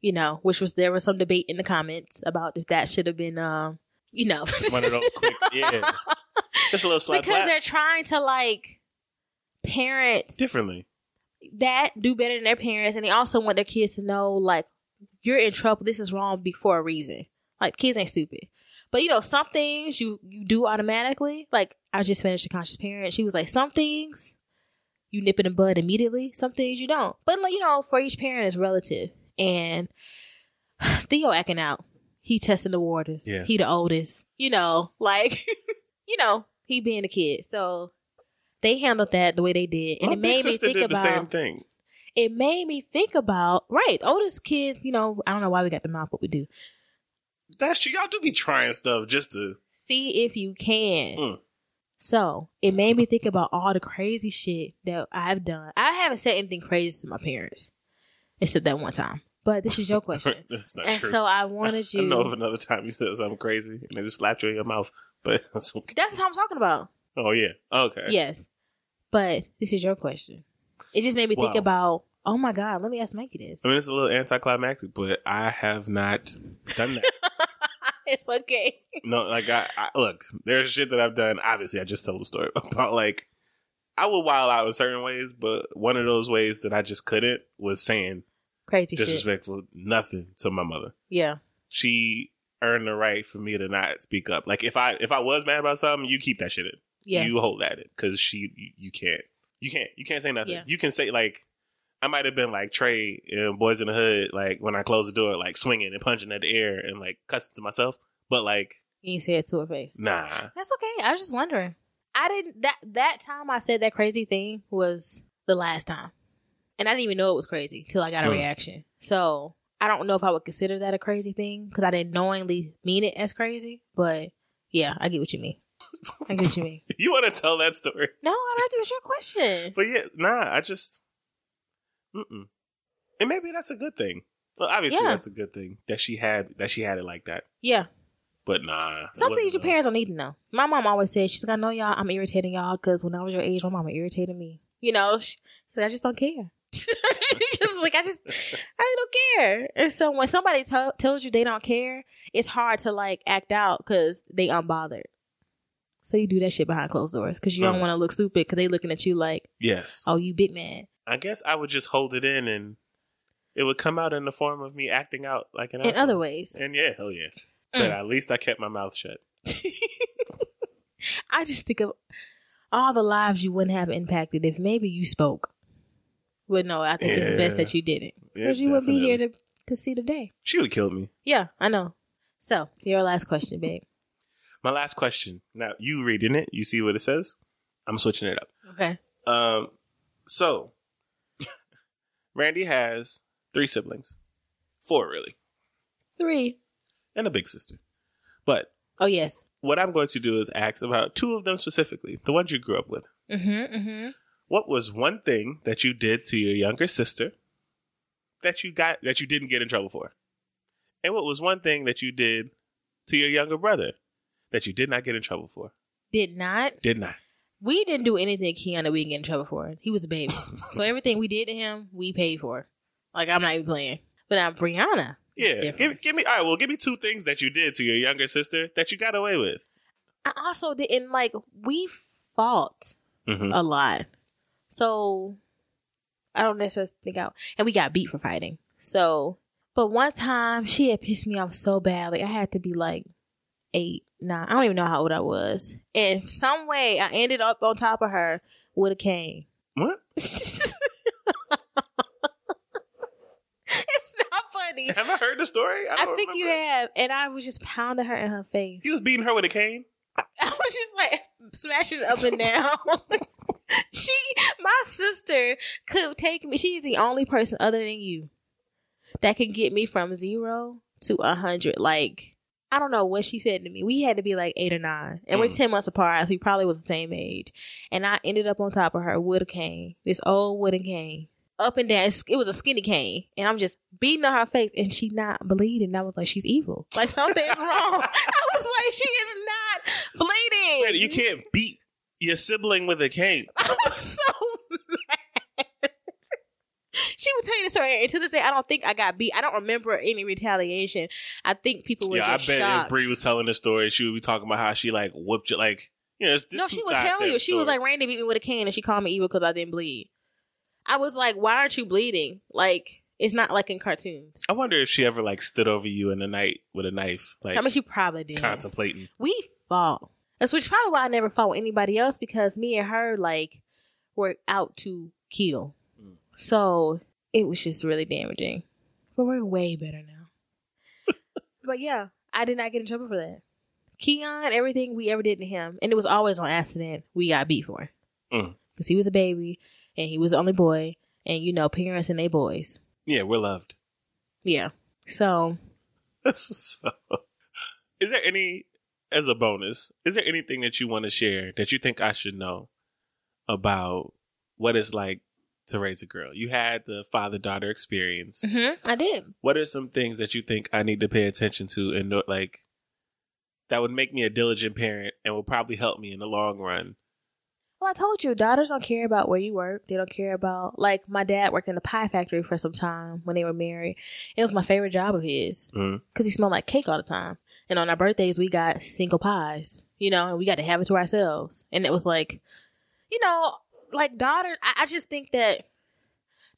you know, which was there was some debate in the comments about if that should have been, um, you know, One of those quick, [laughs] yeah. Just a little slap because slap. they're trying to like parent Differently. that do better than their parents, and they also want their kids to know like you're in trouble. This is wrong for a reason. Like kids ain't stupid, but you know some things you you do automatically. Like I just finished a conscious parent. She was like some things you nip it in the bud immediately. Some things you don't. But like you know for each parent is relative. And [sighs] Theo acting out. He testing the waters. Yeah. He the oldest. You know, like [laughs] you know he being a kid. So. They handled that the way they did, and My it made me think about the same thing. it made me think about right oldest kids you know i don't know why we got the mouth but we do That's true. Y'all do be trying stuff just to. see if you can Mm. so it made me think about all the crazy shit that i've done i haven't said anything crazy to my parents except that one time but this is your question [laughs] That's not and true. so i wanted you. [laughs] I know of another time you said something crazy and they just slapped you in your mouth. but [laughs] that's okay. That's what I'm talking about. Oh yeah. Okay. Yes. But this is your question. It just made me think Wow. about, oh my God, let me ask Mikey this. I mean, it's a little anticlimactic, but I have not done that. it's okay. no, like I, I look, there's shit that I've done. Obviously, I just told the story about like I would wild out in certain ways, but one of those ways that I just couldn't was saying Crazy shit. disrespectful nothing to my mother. Yeah. She earned the right for me to not speak up. Like if I if I was mad about something, you keep that shit in. Yeah. You hold that it because she you, you can't you can't you can't say nothing. Yeah. You can say like I might have been like Tre in Boys in the Hood, like when I closed the door, like swinging and punching at the air and like cussing to myself. But like, you ain't it to her face. nah, That's okay. I was just wondering. I didn't that that time I said that crazy thing was the last time. And I didn't even know it was crazy till I got a Hmm. reaction. So I don't know if I would consider that a crazy thing because I didn't knowingly mean it as crazy. But yeah, I get what you mean. I get what you mean. [laughs] you want to tell that story? No, I don't. It's your question. But yeah, nah, I just, mm-mm. and maybe that's a good thing. Well, obviously Yeah. that's a good thing that she had that she had it like that. Yeah, But nah, it some things your parents don't need to know. My mom always said she's like, I know y'all. I'm irritating y'all because when I was your age, my mama irritated me. You know, she, I just don't care. [laughs] just like I just, I don't care. And so when somebody tell tells you they don't care, it's hard to like act out because they unbothered. So you do that shit behind closed doors because you don't want to look stupid because they looking at you like, Yes, oh, you big man. I guess I would just hold it in, and it would come out in the form of me acting out like an In other ways, And yeah, hell yeah. Mm. But at least I kept my mouth shut. [laughs] I just think of all the lives you wouldn't have impacted if maybe you spoke. But no, I think it's best that you didn't. Because you wouldn't be here to, to see the day. She would have killed me. Yeah, I know. So, your last question, babe. My last question. Now you reading it, you see what it says. I'm switching it up. Okay. Um, so [laughs] Randy has three siblings, four really, Three. and a big sister. But Oh, yes. what I'm going to do is ask about two of them specifically, the ones you grew up with. Mm-hmm, mm-hmm. What was one thing that you did to your younger sister that you got that you didn't get in trouble for? And what was one thing that you did to your younger brother that you did not get in trouble for? Did not. Did not. We didn't do anything that we didn't get in trouble for. He was a baby. [laughs] so, everything we did to him, we paid for. Like, I'm not even playing. But now, Brianna. Yeah. Give, give me all right, well give me two things that you did to your younger sister that you got away with. I also didn't, like, we fought Mm-hmm. a lot. So I don't necessarily think out. And we got beat for fighting. So, but one time she had pissed me off so badly. I had to be like eight, nine. I don't even know how old I was. And some way I ended up on top of her with a cane. What? [laughs] it's not funny. Have I heard the story? I don't think you have. And I was just pounding her in her face. He was beating her with a cane. [laughs] I was just like smashing it up and [laughs] down. [laughs] she, my sister, could take me. She's the only person other than you that can get me from zero to a hundred. Like I don't know what she said to me. We had to be like eight or nine, and we're Mm. ten months apart. So we probably was the same age. And I ended up on top of her with a cane, this old wooden cane. Up and down, it was a skinny cane, and I'm just beating on her face, and she not bleeding. I was like, she's evil. Like something's wrong. [laughs] I was like, she is not bleeding. Wait, you can't beat your sibling with a cane. [laughs] I was so mad. she would tell you the story, and to this day, I don't think I got beat. I don't remember any retaliation. I think people were Yeah, I bet if. Bree was telling the story, she would be talking about how she like whooped you. Like, you know, it's no, she would tell you. She was like, Randy beat me with a cane, and she called me evil because I didn't bleed. I was like, why aren't you bleeding? Like, it's not like in cartoons. I wonder if she ever like stood over you in the night with a knife, like I mean, she probably did. contemplating. we fought. That's which is probably why I never fought with anybody else because me and her like were out to kill. Mm. So it was just really damaging. But we're way better now. [laughs] but yeah, I did not get in trouble for that. Keon, everything we ever did to him, and it was always on accident. We got beat for Mm. because he was a baby and he was the only boy, and you know, parents and they boys. Yeah, we're loved. Yeah. So [laughs] up. Is there any, as a bonus, is there anything that you want to share that you think I should know about what it's like to raise a girl? You had the father daughter experience. mhm, I did. What are some things that you think I need to pay attention to and know- like that would make me a diligent parent and will probably help me in the long run. Well, I told you, daughters don't care about where you work. They don't care about like my dad worked in a pie factory for some time when they were married. It was my favorite job of his because he smelled like cake all the time. And on our birthdays, we got single pies, you know, and we got to have it to ourselves. And it was like, you know, like daughters. I, I just think that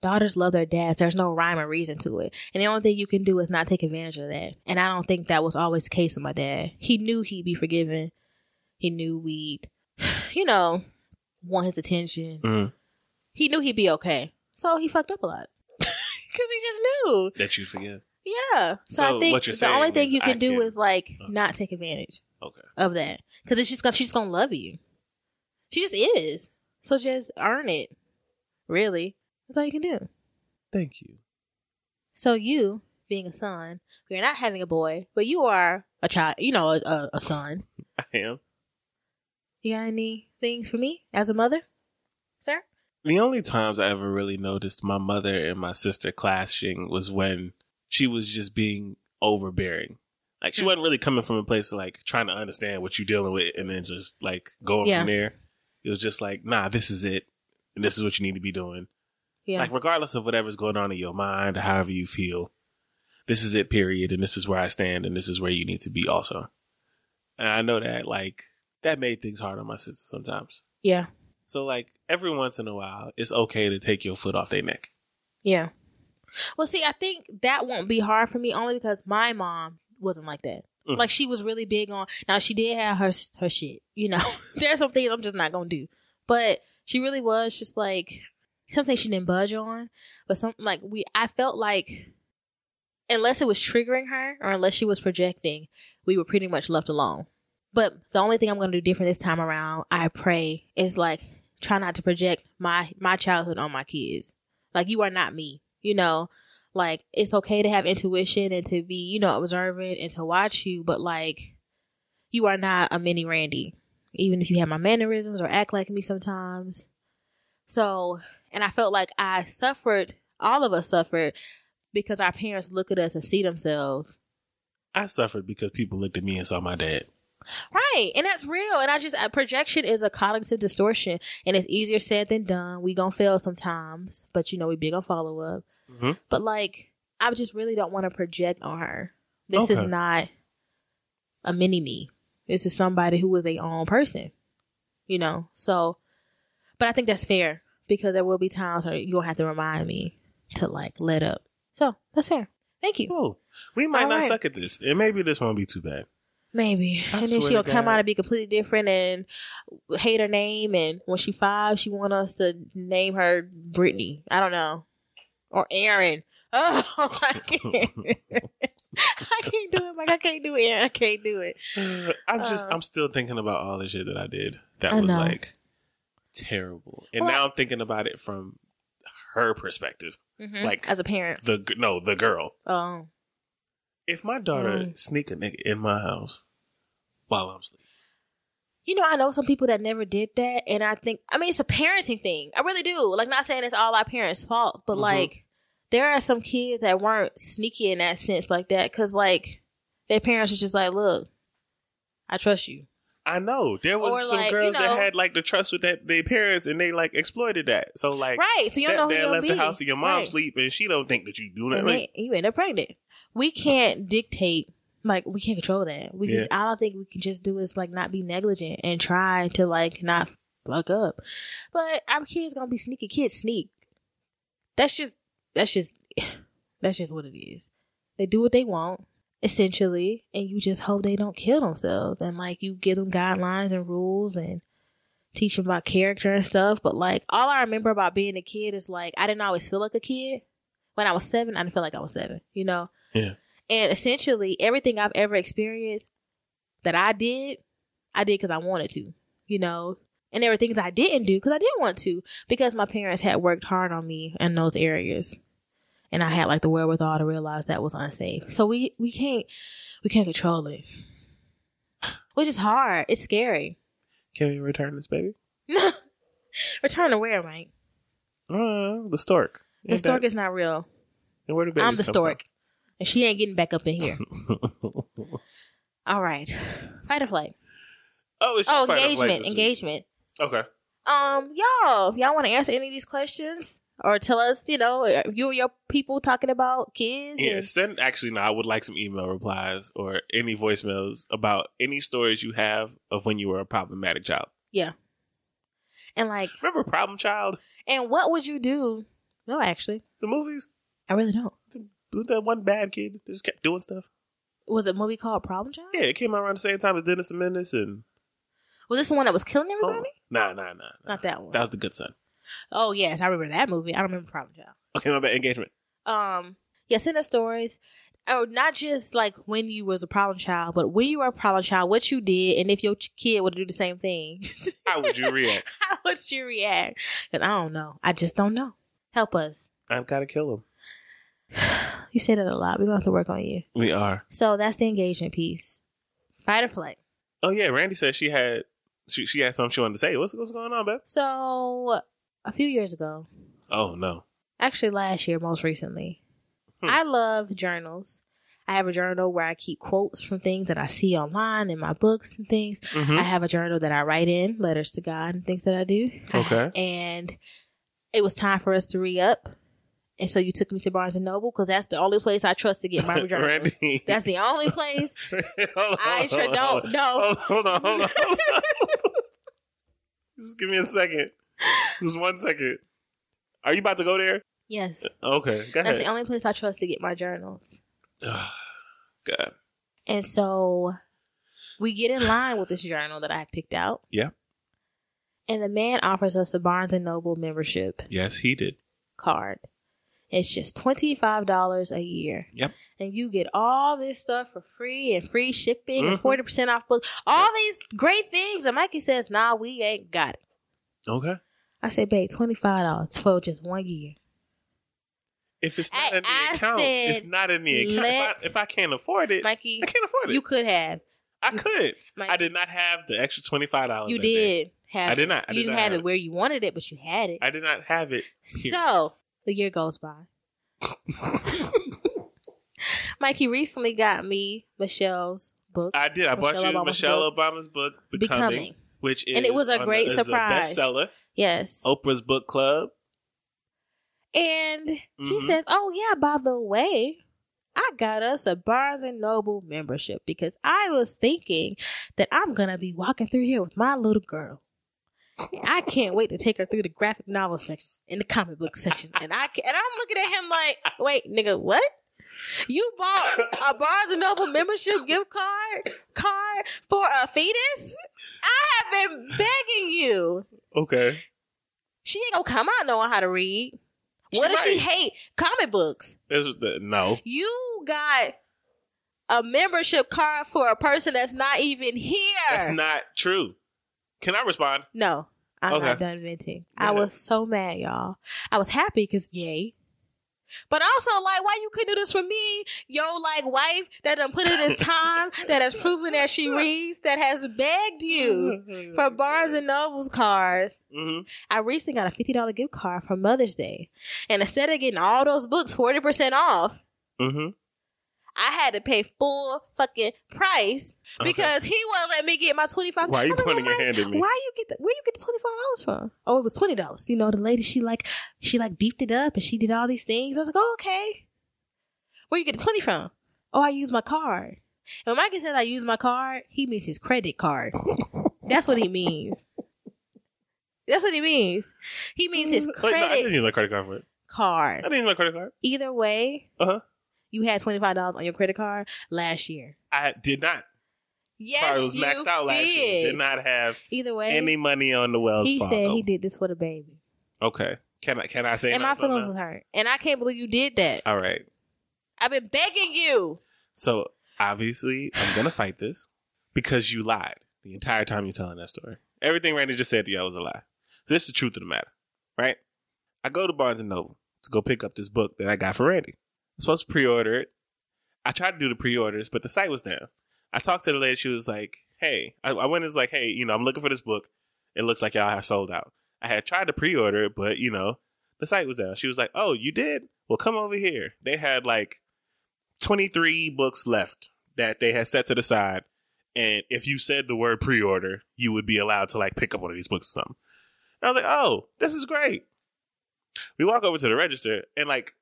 daughters love their dads. There's no rhyme or reason to it, and the only thing you can do is not take advantage of that. And I don't think that was always the case with my dad. He knew he'd be forgiven. He knew we'd, [sighs] you know, want his attention. Mhm. He knew he'd be okay, so he fucked up a lot [laughs] because he just knew. That you forgive. Yeah. So, So I think what you're the only thing is you I can do can- is like oh. not take advantage Okay. of that because it's just gonna she's gonna love you. She just is. So just earn it. Really, that's all you can do. Thank you. So you, being a son, you're not having a boy, but you are a child. You know, a, a, a son. [laughs] I am. You got any things for me as a mother, sir? The only times I ever really noticed my mother and my sister clashing was when she was just being overbearing. Like she Hmm. wasn't really coming from a place of like trying to understand what you're dealing with and then just like going Yeah. from there. It was just like, nah, this is it. And this is what you need to be doing. Yeah. Like regardless of whatever's going on in your mind, or however you feel, this is it, period. And this is where I stand and this is where you need to be also. And I know that like that made things hard on my sister sometimes. yeah. So like every once in a while, it's okay to take your foot off their neck. Yeah. Well, see, I think that won't be hard for me only because my mom wasn't like that. Mm. Like she was really big on. Now she did have her her shit. You know, [laughs] there's some things I'm just not gonna do. But she really was just like something she didn't budge on. But some like we, I felt like unless it was triggering her or unless she was projecting, we were pretty much left alone. But the only thing I'm gonna do different this time around, I pray, is like try not to project my my childhood on my kids. Like you are not me, you know. Like it's okay to have intuition and to be, you know, observant and to watch you, but like you are not a mini Randy. Even if you have my mannerisms or act like me sometimes. So, and I felt like I suffered, all of us suffered because our parents look at us and see themselves. I suffered because people looked at me and saw my dad. Right. And that's real. And I just, uh, projection is a cognitive distortion and it's easier said than done. We gonna fail sometimes, but you know, we big on follow up. Mhm. But like, I just really don't want to project on her. This is not a mini me. This is somebody who is a own person, you know? So, but I think that's fair because there will be times where you'll have to remind me to like let up. So that's fair. Thank you. Oh, we might All not right. suck at this, and maybe this won't be too bad. Maybe. I and then she'll come God. out and be completely different and hate her name. And when she five, she want us to name her Brittany. I don't know. Or Aaron. [laughs] Oh, I can't. [laughs] I can't do it, Mike. I can't do it, Aaron. I can't do it. [sighs] I'm just, Uh, I'm still thinking about all the shit that I did. That I was know. like terrible, and Well, now I'm thinking about it from her perspective. Mhm. Like- as a parent. The no, the girl. Oh, If my daughter Mm. sneak a nigga in my house while I'm sleeping, you know, I know some people that never did that, and I think, I mean, it's a parenting thing. I really do. Like, not saying it's all our parents' fault, but Mhm. like, there are some kids that weren't sneaky in that sense, like that, because like their parents was just like, "Look, I trust you." I know there was Or, some like, you girls that had like the trust with that their parents, and they like exploited that. So like, Right, so you don't know who you'll left the house and your mom Right. sleep, and she don't think that you do that. Like, you end up pregnant. We can't dictate. Like we can't control that. We Yeah. can, I think we can just do is like not be negligent and try to like not fuck up. But our kids gonna be sneaky. Kids sneak. That's just that's just [sighs] that's just what it is. They do what they want essentially, and you just hope they don't kill themselves. And like you give them guidelines and rules and teach them about character and stuff. But like all I remember about being a kid is like I didn't always feel like a kid. When I was seven, I didn't feel like I was seven. You know. yeah, And essentially, everything I've ever experienced that I did, I did because I wanted to, you know. And there were things I didn't do because I didn't want to because my parents had worked hard on me in those areas, and I had like the wherewithal to realize that was unsafe. So we we can't we can't control it, which is hard. It's scary. can we return this baby? No, [laughs] Return to where, Mike? Uh, the stork. The stork that- is not real. and where the babies I'm the come stork, and she ain't getting back up in here. [laughs] All right. Fight or flight. Oh, it's Oh, fight or flight engagement. Engagement. Okay. Um, y'all, y'all want to answer any of these questions or tell us, you know, uh, you or your people talking about kids. Yeah, and- send actually no, I would like some email replies or any voicemails about any stories you have of when you were a problematic child. yeah. And like, Remember Problem Child? and what would you do? No, actually, The movies? I really don't. That one bad kid just kept doing stuff. Was it a movie called Problem Child? Yeah, it came out around the same time as Dennis the Menace and Was this the one that was killing oh, everybody? nah, nah, nah, nah. Not that one. That was the good son. Oh yes, I remember that movie. I don't remember Problem Child. Okay, my bad. Engagement. um yeah send us stories or not just like when you was a problem child but when you were a problem child what you did and if your kid would do the same thing [laughs] How would you react? [laughs] how would you react because i don't know i just don't know help us I've got to kill him. [sighs] you say that a lot we're gonna have to work on you We are. so that's the engagement piece fight or flight Oh yeah, Randy said she had she she had something she wanted to say. What's what's going on, babe? so a few years ago Oh no. actually last year most recently Hmm. i love journals i have a journal where i keep quotes from things that i see online in my books and things Mhm. i have a journal that i write in letters to god and things that i do [laughs] Okay. and it was time for us to re-up and so you took me to barnes and noble because that's the only place i trust to get my [laughs] journals that's the only place [laughs] on, I sure hold on, don't know. Hold on, hold on, hold on. Just give me a second. [laughs] Just one second. Are you about to go there? yes Okay, go that's ahead. the only place i trust to get my journals [sighs] God. and so we get in line with this journal that i picked out Yeah. and the man offers us a Barnes and Noble membership Yes, he did. card. It's just twenty five dollars a year, Yep. and you get all this stuff for free and free shipping and Mhm. forty percent off books. All these great things, and Mikey says, "Nah, we ain't got it." Okay. I say, "Babe, twenty five dollars for just one year." If it's not I- in the I account, said, it's not in the account. If I, if I can't afford it, Mikey, I can't afford it. you could have. I could. Mikey, I did not have the extra twenty five dollars. You did have. I did it. not. I you did didn't not have have it where you wanted it, but you had it. I did not have it. here. So the year goes by. [laughs] Mikey recently got me Michelle's book. I did. I bought Michelle you Obama's Michelle Obama's book, Becoming, Becoming. which is And it was a great the, surprise. a bestseller. Yes. Oprah's book club. And he Mhm. says, "Oh yeah, by the way, I got us a Barnes and Noble membership because I was thinking that I'm gonna be walking through here with my little girl. I can't wait to take her through the graphic novel sections and the comic book sections. And I can, and I'm looking at him like, wait, nigga, what? You bought a Barnes and Noble membership gift card card for a fetus? I have been begging you. Okay. She ain't gonna come out knowing how to read. What She does she hate? Comic books. This is the no. You got a membership card for a person that's not even here. That's not true. Can I respond? no, I'm Okay. not done venting. Go I was so mad, y'all. I was happy because yay. But also, like, why you couldn't do this for me? Yo, like, wife that done put in this [laughs] time, that has proven that she reads, that has begged you for Barnes and Noble's cards. hmm I recently got a fifty dollar gift card for Mother's Day, and instead of getting all those books forty percent off, hmm I had to pay full fucking price Okay. because he wouldn't let me get my twenty five. Why are you pointing your hand at me? Why you get the, where you get the twenty five dollars from? Oh, it was twenty dollars. You know, the lady she like she like beefed it up and she did all these things. I was like, oh okay. Where you get the twenty from? Oh, I use my card. And when Mikey says I use my card, he means his credit card. [laughs] That's what he means. That's what he means. He means his Wait, no, I didn't use my credit card for it. I card. didn't use my credit card. Either way, Uh huh. You had twenty five dollars on your credit card last year. I did not. Yes, Card was you maxed out last year. did. Did not have Either way, any money on the Wells he Fargo. said he did this for the baby, Okay. Can I can I say and my feelings was hurt, and I can't believe you did that. All right. I've been begging you. So obviously, I'm gonna fight this because you lied the entire time you're telling that story. Everything Randy just said to you was a lie. So this is the truth of the matter, right? I go to Barnes and Noble to go pick up this book that I got for Randy. I'm supposed to pre-order it. I tried to do the pre-orders, but the site was down. I talked to the lady. She was like, "Hey," I, I went and was like, "Hey, you know, I'm looking for this book. It looks like y'all have sold out." I had tried to pre-order it, but you know, the site was down. She was like, "Oh, you did? Well, come over here." They had like 23 books left that they had set to the side and if you said the word pre-order, you would be allowed to like pick up one of these books or something. And I was like, oh, this is great. We walk over to the register and like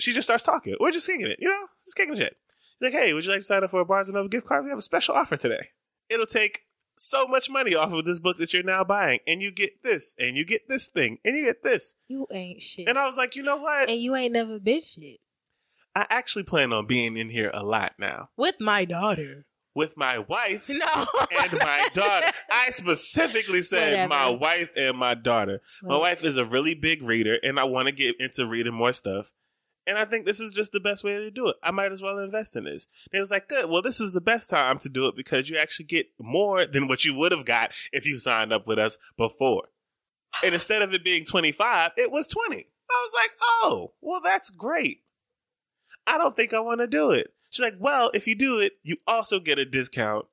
she just starts talking. We're just kicking it, you know, just kicking shit. She's like, hey, would you like to sign up for a Barnes and Noble gift card? We have a special offer today. It'll take so much money off of this book that you're now buying, and you get this, and you get this thing, and you get this. You ain't shit. And I was like, you know what? and you ain't never been shit. I actually plan on being in here a lot now With my daughter. with my wife [laughs] No. and my daughter. I specifically said my wife and my daughter. My wife is a really big reader, and I want to get into reading more stuff. And I think this is just the best way to do it. I might as well invest in this. And it was like, good. Well, this is the best time to do it because you actually get more than what you would have got if you signed up with us before. And instead of it being 25, it was 20. I was like, oh, well, that's great. I don't think I want to do it. She's like, well, if you do it, you also get a discount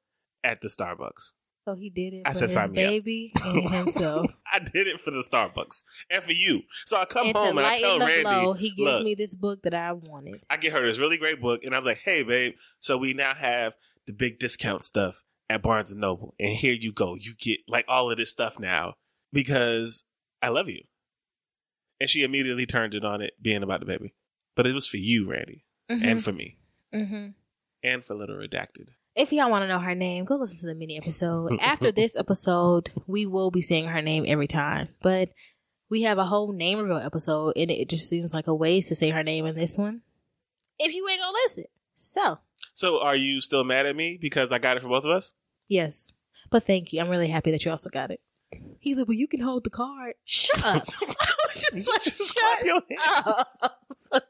at the Starbucks. So he did it I for said, his "Sign me up." baby and [laughs] himself. [laughs] I did it for the Starbucks and for you. So I come and home and I tell Randy, blow, he gives look, me this book that I wanted. I get her this really great book, and I was like, "Hey, babe, so we now have the big discount stuff at Barnes and Noble, and here you go. You get like all of this stuff now because I love you." And she immediately turned it on it being about the baby, but it was for you, Randy, and for me, hmm and for Little Redacted. If y'all want to know her name, go listen to the mini episode. After this [laughs] episode, we will be saying her name every time, but we have a whole name reveal episode, and it just seems like a waste to say her name in this one. If you ain't gonna listen, so So, are you still mad at me because I got it for both of us? yes, but thank you. I'm really happy that you also got it. He's like, well, you can hold the card. Shut up. [laughs] [laughs] I was just like, Just clap shut your hands. up. I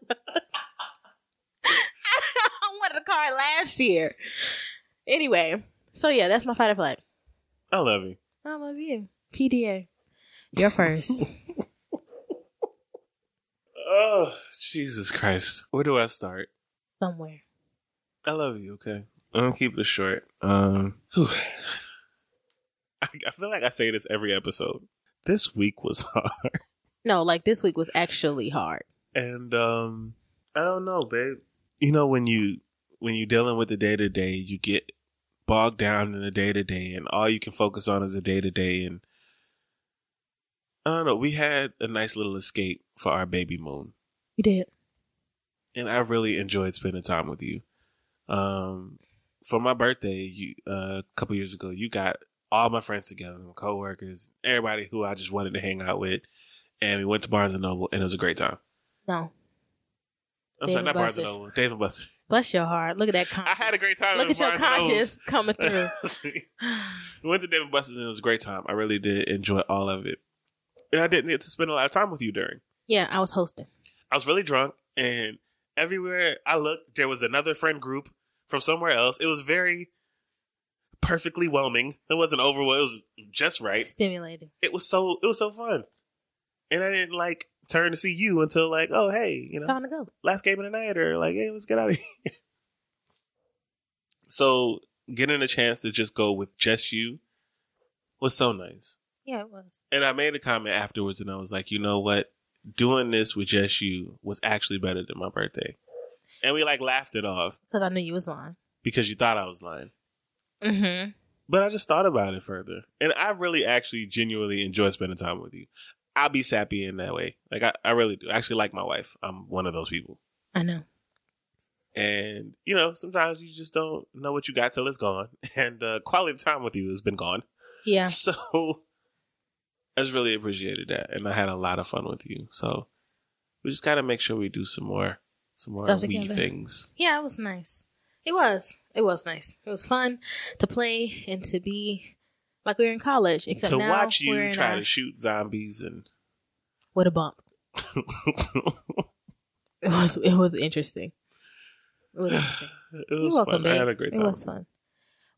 wanted a card last year. Anyway, so yeah, that's my fight or flight. I love you. I love you. PDA. You're first. [laughs] Oh, Jesus Christ. Where do I start? Somewhere. I love you, okay? I'm gonna keep it short. Um whew. [laughs] I, I feel like I say this every episode. This week was [laughs] hard. No, like this week was actually hard. And um I don't know, babe. You know when you when you're dealing with the day to day, you get bogged down in the day to day and all you can focus on is the day to day and I don't know, we had a nice little escape for our baby moon. You did. and I really enjoyed spending time with you. Um, for my birthday, you uh, a couple years ago, you got all my friends together, my coworkers, everybody who I just wanted to hang out with, and we went to Barnes and Noble, and it was a great time. No. I'm Dave sorry, not Barnes and Noble, Dave and Buster. Bless your heart. Look at that I had a great time. Look at your conscience coming [laughs] through. we went to Dave and Buster's, and it was a great time. I really did enjoy all of it, and I didn't get to spend a lot of time with you during. yeah, I was hosting. I was really drunk, and everywhere I looked, there was another friend group from somewhere else. It was very perfectly whelming. It wasn't overwhelming. It was just right. Stimulating. It was so it was so fun, and I didn't like turn to see you until like, oh hey, you know, time to go. last game of the night, or like, hey, let's get out of [laughs] here. so getting a chance to just go with just you was so nice. Yeah, it was. And I made a comment afterwards, and I was like, you know what? Doing this with just you was actually better than my birthday. And we like laughed it off Because I knew you was lying. because you thought I was lying. Mm-hmm. But I just thought about it further. And I really actually genuinely enjoy spending time with you. I'll be sappy in that way. Like I, I really do. I actually like my wife. I'm one of those people. I know. And, you know, sometimes you just don't know what you got till it's gone. [laughs] And uh, quality time with you has been gone. Yeah. [laughs] So I just really appreciated that. And I had a lot of fun with you. So we just gotta make sure we do some more some more Stuff wee together. things. Yeah, it was nice. It was. It was nice. It was fun to play and to be like we were in college. Except to now watch we're you try our- to shoot zombies and what a bump. [laughs] It was. It was interesting. It was interesting. it was You're welcome, fun. babe. I had a great time. It was fun.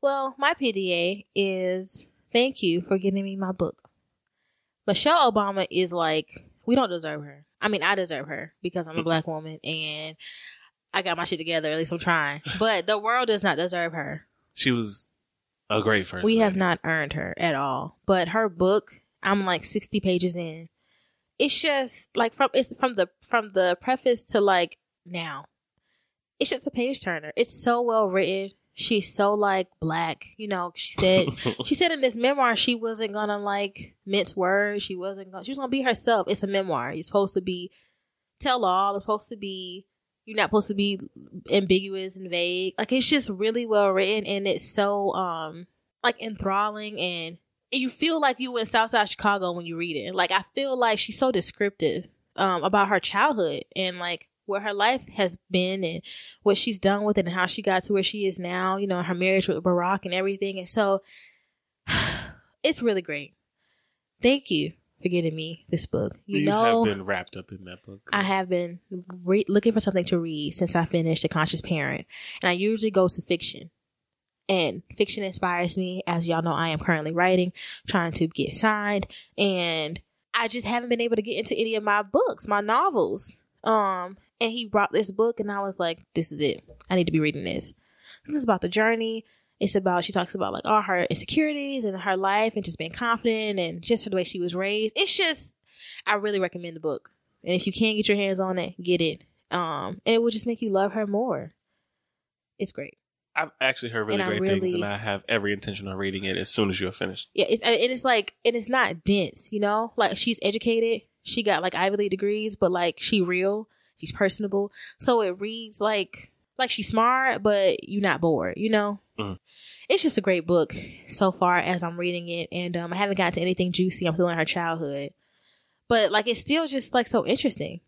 Well, my PDA is thank you for getting me my book. Michelle Obama is like, we don't deserve her. I mean, I deserve her because I'm a black [laughs] woman and I got my shit together. At least I'm trying. But the world does not deserve her. She was a great first. we have not earned her at all. But her book, I'm like 60 pages in. It's just like from it's from the from the preface to like now. It's just a page turner. It's so well written. she's so like black. You know, she said [laughs] she said in this memoir she wasn't gonna like mince words. She wasn't gonna she was gonna be herself. It's a memoir. It's supposed to be tell all. It's supposed to be you're not supposed to be ambiguous and vague. Like it's just really well written and it's so um like enthralling and you feel like you in Southside Chicago when you read it. Like I feel like she's so descriptive um about her childhood and like where her life has been and what she's done with it and how she got to where she is now, you know, her marriage with Barack and everything. And so [sighs] it's really great. Thank you for getting me this book. You, You know, have been wrapped up in that book. I have been re- looking for something to read since I finished The Conscious Parent. And I usually go to fiction. And fiction inspires me. As y'all know, I am currently writing, trying to get signed. And I just haven't been able to get into any of my books, my novels. Um, and he brought this book and I was like, this is it. I need to be reading this. This is about the journey. It's about, she talks about like all her insecurities and her life and just being confident and just the way she was raised. It's just, I really recommend the book. And if you can get your hands on it, get it. Um, and it will just make you love her more. It's great. I've actually heard really And great things, and I have every intention on reading it as soon as you're finished. Yeah, it's and it's like and it's not dense, you know. Like she's educated, she got like Ivy League degrees, but like she real, she's personable, so it reads like like she's smart, but you're not bored, you know. Mhm. It's just a great book so far as I'm reading it, and um, I haven't gotten to anything juicy. I'm still in her childhood, but like it's still just like so interesting.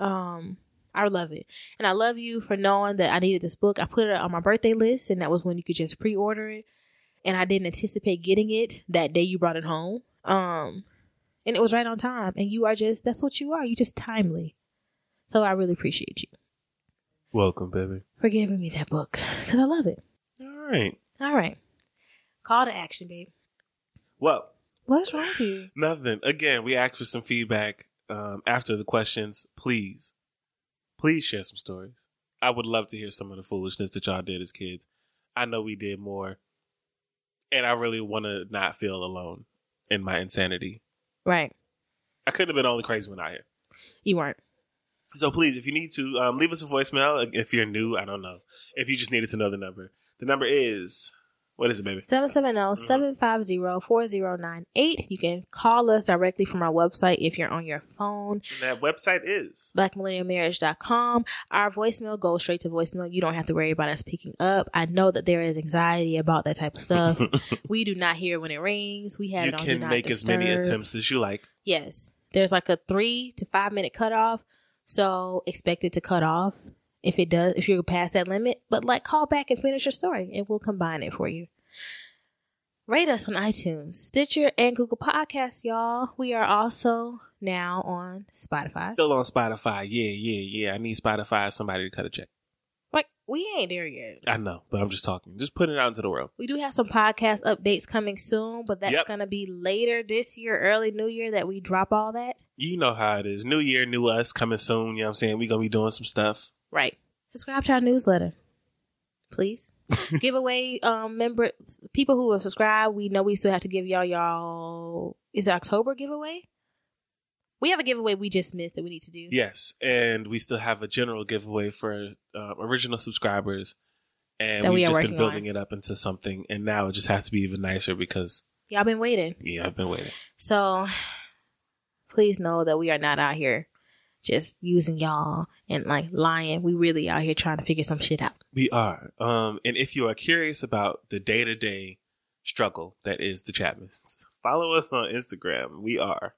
Um, I love it, and I love you for knowing that I needed this book. I put it on my birthday list, and that was when you could just pre-order it and I didn't anticipate getting it that day you brought it home. Um, and it was right on time. And you are just that's what you are. You just timely. So I really appreciate you Welcome, baby. for giving me that book because I love it. All right. All right, call to action, babe. Well, What's wrong with you? [sighs] nothing. Again, we asked for some feedback um, after the questions. Please, please share some stories. I would love to hear some of the foolishness that y'all did as kids. I know we did more, and I really want to not feel alone in my insanity. Right, I couldn't have been only crazy when I here. you weren't. So please, if you need to, um, leave us a voicemail. If you're new, I don't know. If you just needed to know the number, the number is what is it, baby? 770-750-4098. You can call us directly from our website if you're on your phone. And that website is blackmillennialmarriage.com. Our voicemail goes straight to voicemail. You don't have to worry about us picking up. I know that there is anxiety about that type of stuff. [laughs] we do not hear when it rings. We have you it on can make as many attempts as you like. Yes. There's like a three to five minute cutoff. So expect it to cut off if it does, if you're past that limit. But like call back and finish your story and we'll combine it for you. Rate us on iTunes, Stitcher, and Google Podcasts, y'all. We are also now on Spotify. Still on Spotify. Yeah, yeah, yeah. I need Spotify somebody to cut a check. We ain't there yet. I know, but I'm just talking. Just putting it out into the world. We do have some podcast updates coming soon, but that's Yep. gonna be later this year, early new year that we drop all that. You know how it is. New year, new us coming soon. You know what I'm saying? we going to be doing some stuff. Right. Subscribe to our newsletter. Please. [laughs] Giveaway um member people who have subscribed, we know we still have to give y'all y'all is it October giveaway? We have a giveaway we just missed that we need to do. Yes. And we still have a general giveaway for um, original subscribers. And That we we've are just been building on. it up into something. And now it just has to be even nicer because, Y'all been waiting. yeah, I've been waiting. So please know that we are not out here just using y'all and like lying. We really out here trying to figure some shit out. We are. Um, and if you are curious about the day to day struggle that is the Chapmans, follow us on Instagram. We are.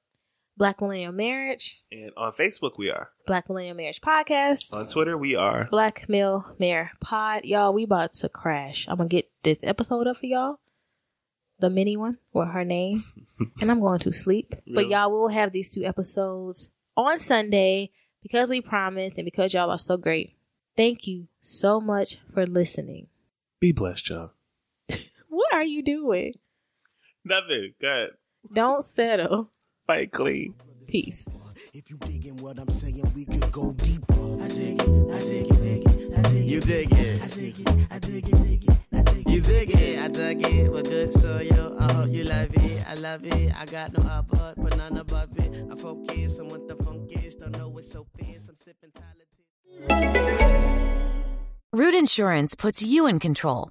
Black Millennial Marriage, And on Facebook, we are. Black Millennial Marriage Podcast. On Twitter, we are. Black Mill Mayor Pod. Y'all, we about to crash. I'm gonna get this episode up for y'all. The mini one with her name. [laughs] and I'm going to sleep. But y'all will have these two episodes on Sunday because we promised and because y'all are so great. Thank you so much for listening. Be blessed, y'all. [laughs] What are you doing? Nothing. Good. Don't settle. Fight clean. Peace. If you digging what I'm saying, we could go deeper. I dig it, I dig it, dig it, I dig it. You dig it, I dig it, I dig it, dig it, I dig it. You dig it, I dug it. We're good, so yo, I hope you love it. I love it. I got no upper, but none above it. I focus on what the funk is. Don't know it's so fierce. I'm sipping talented. Root Insurance puts you in control.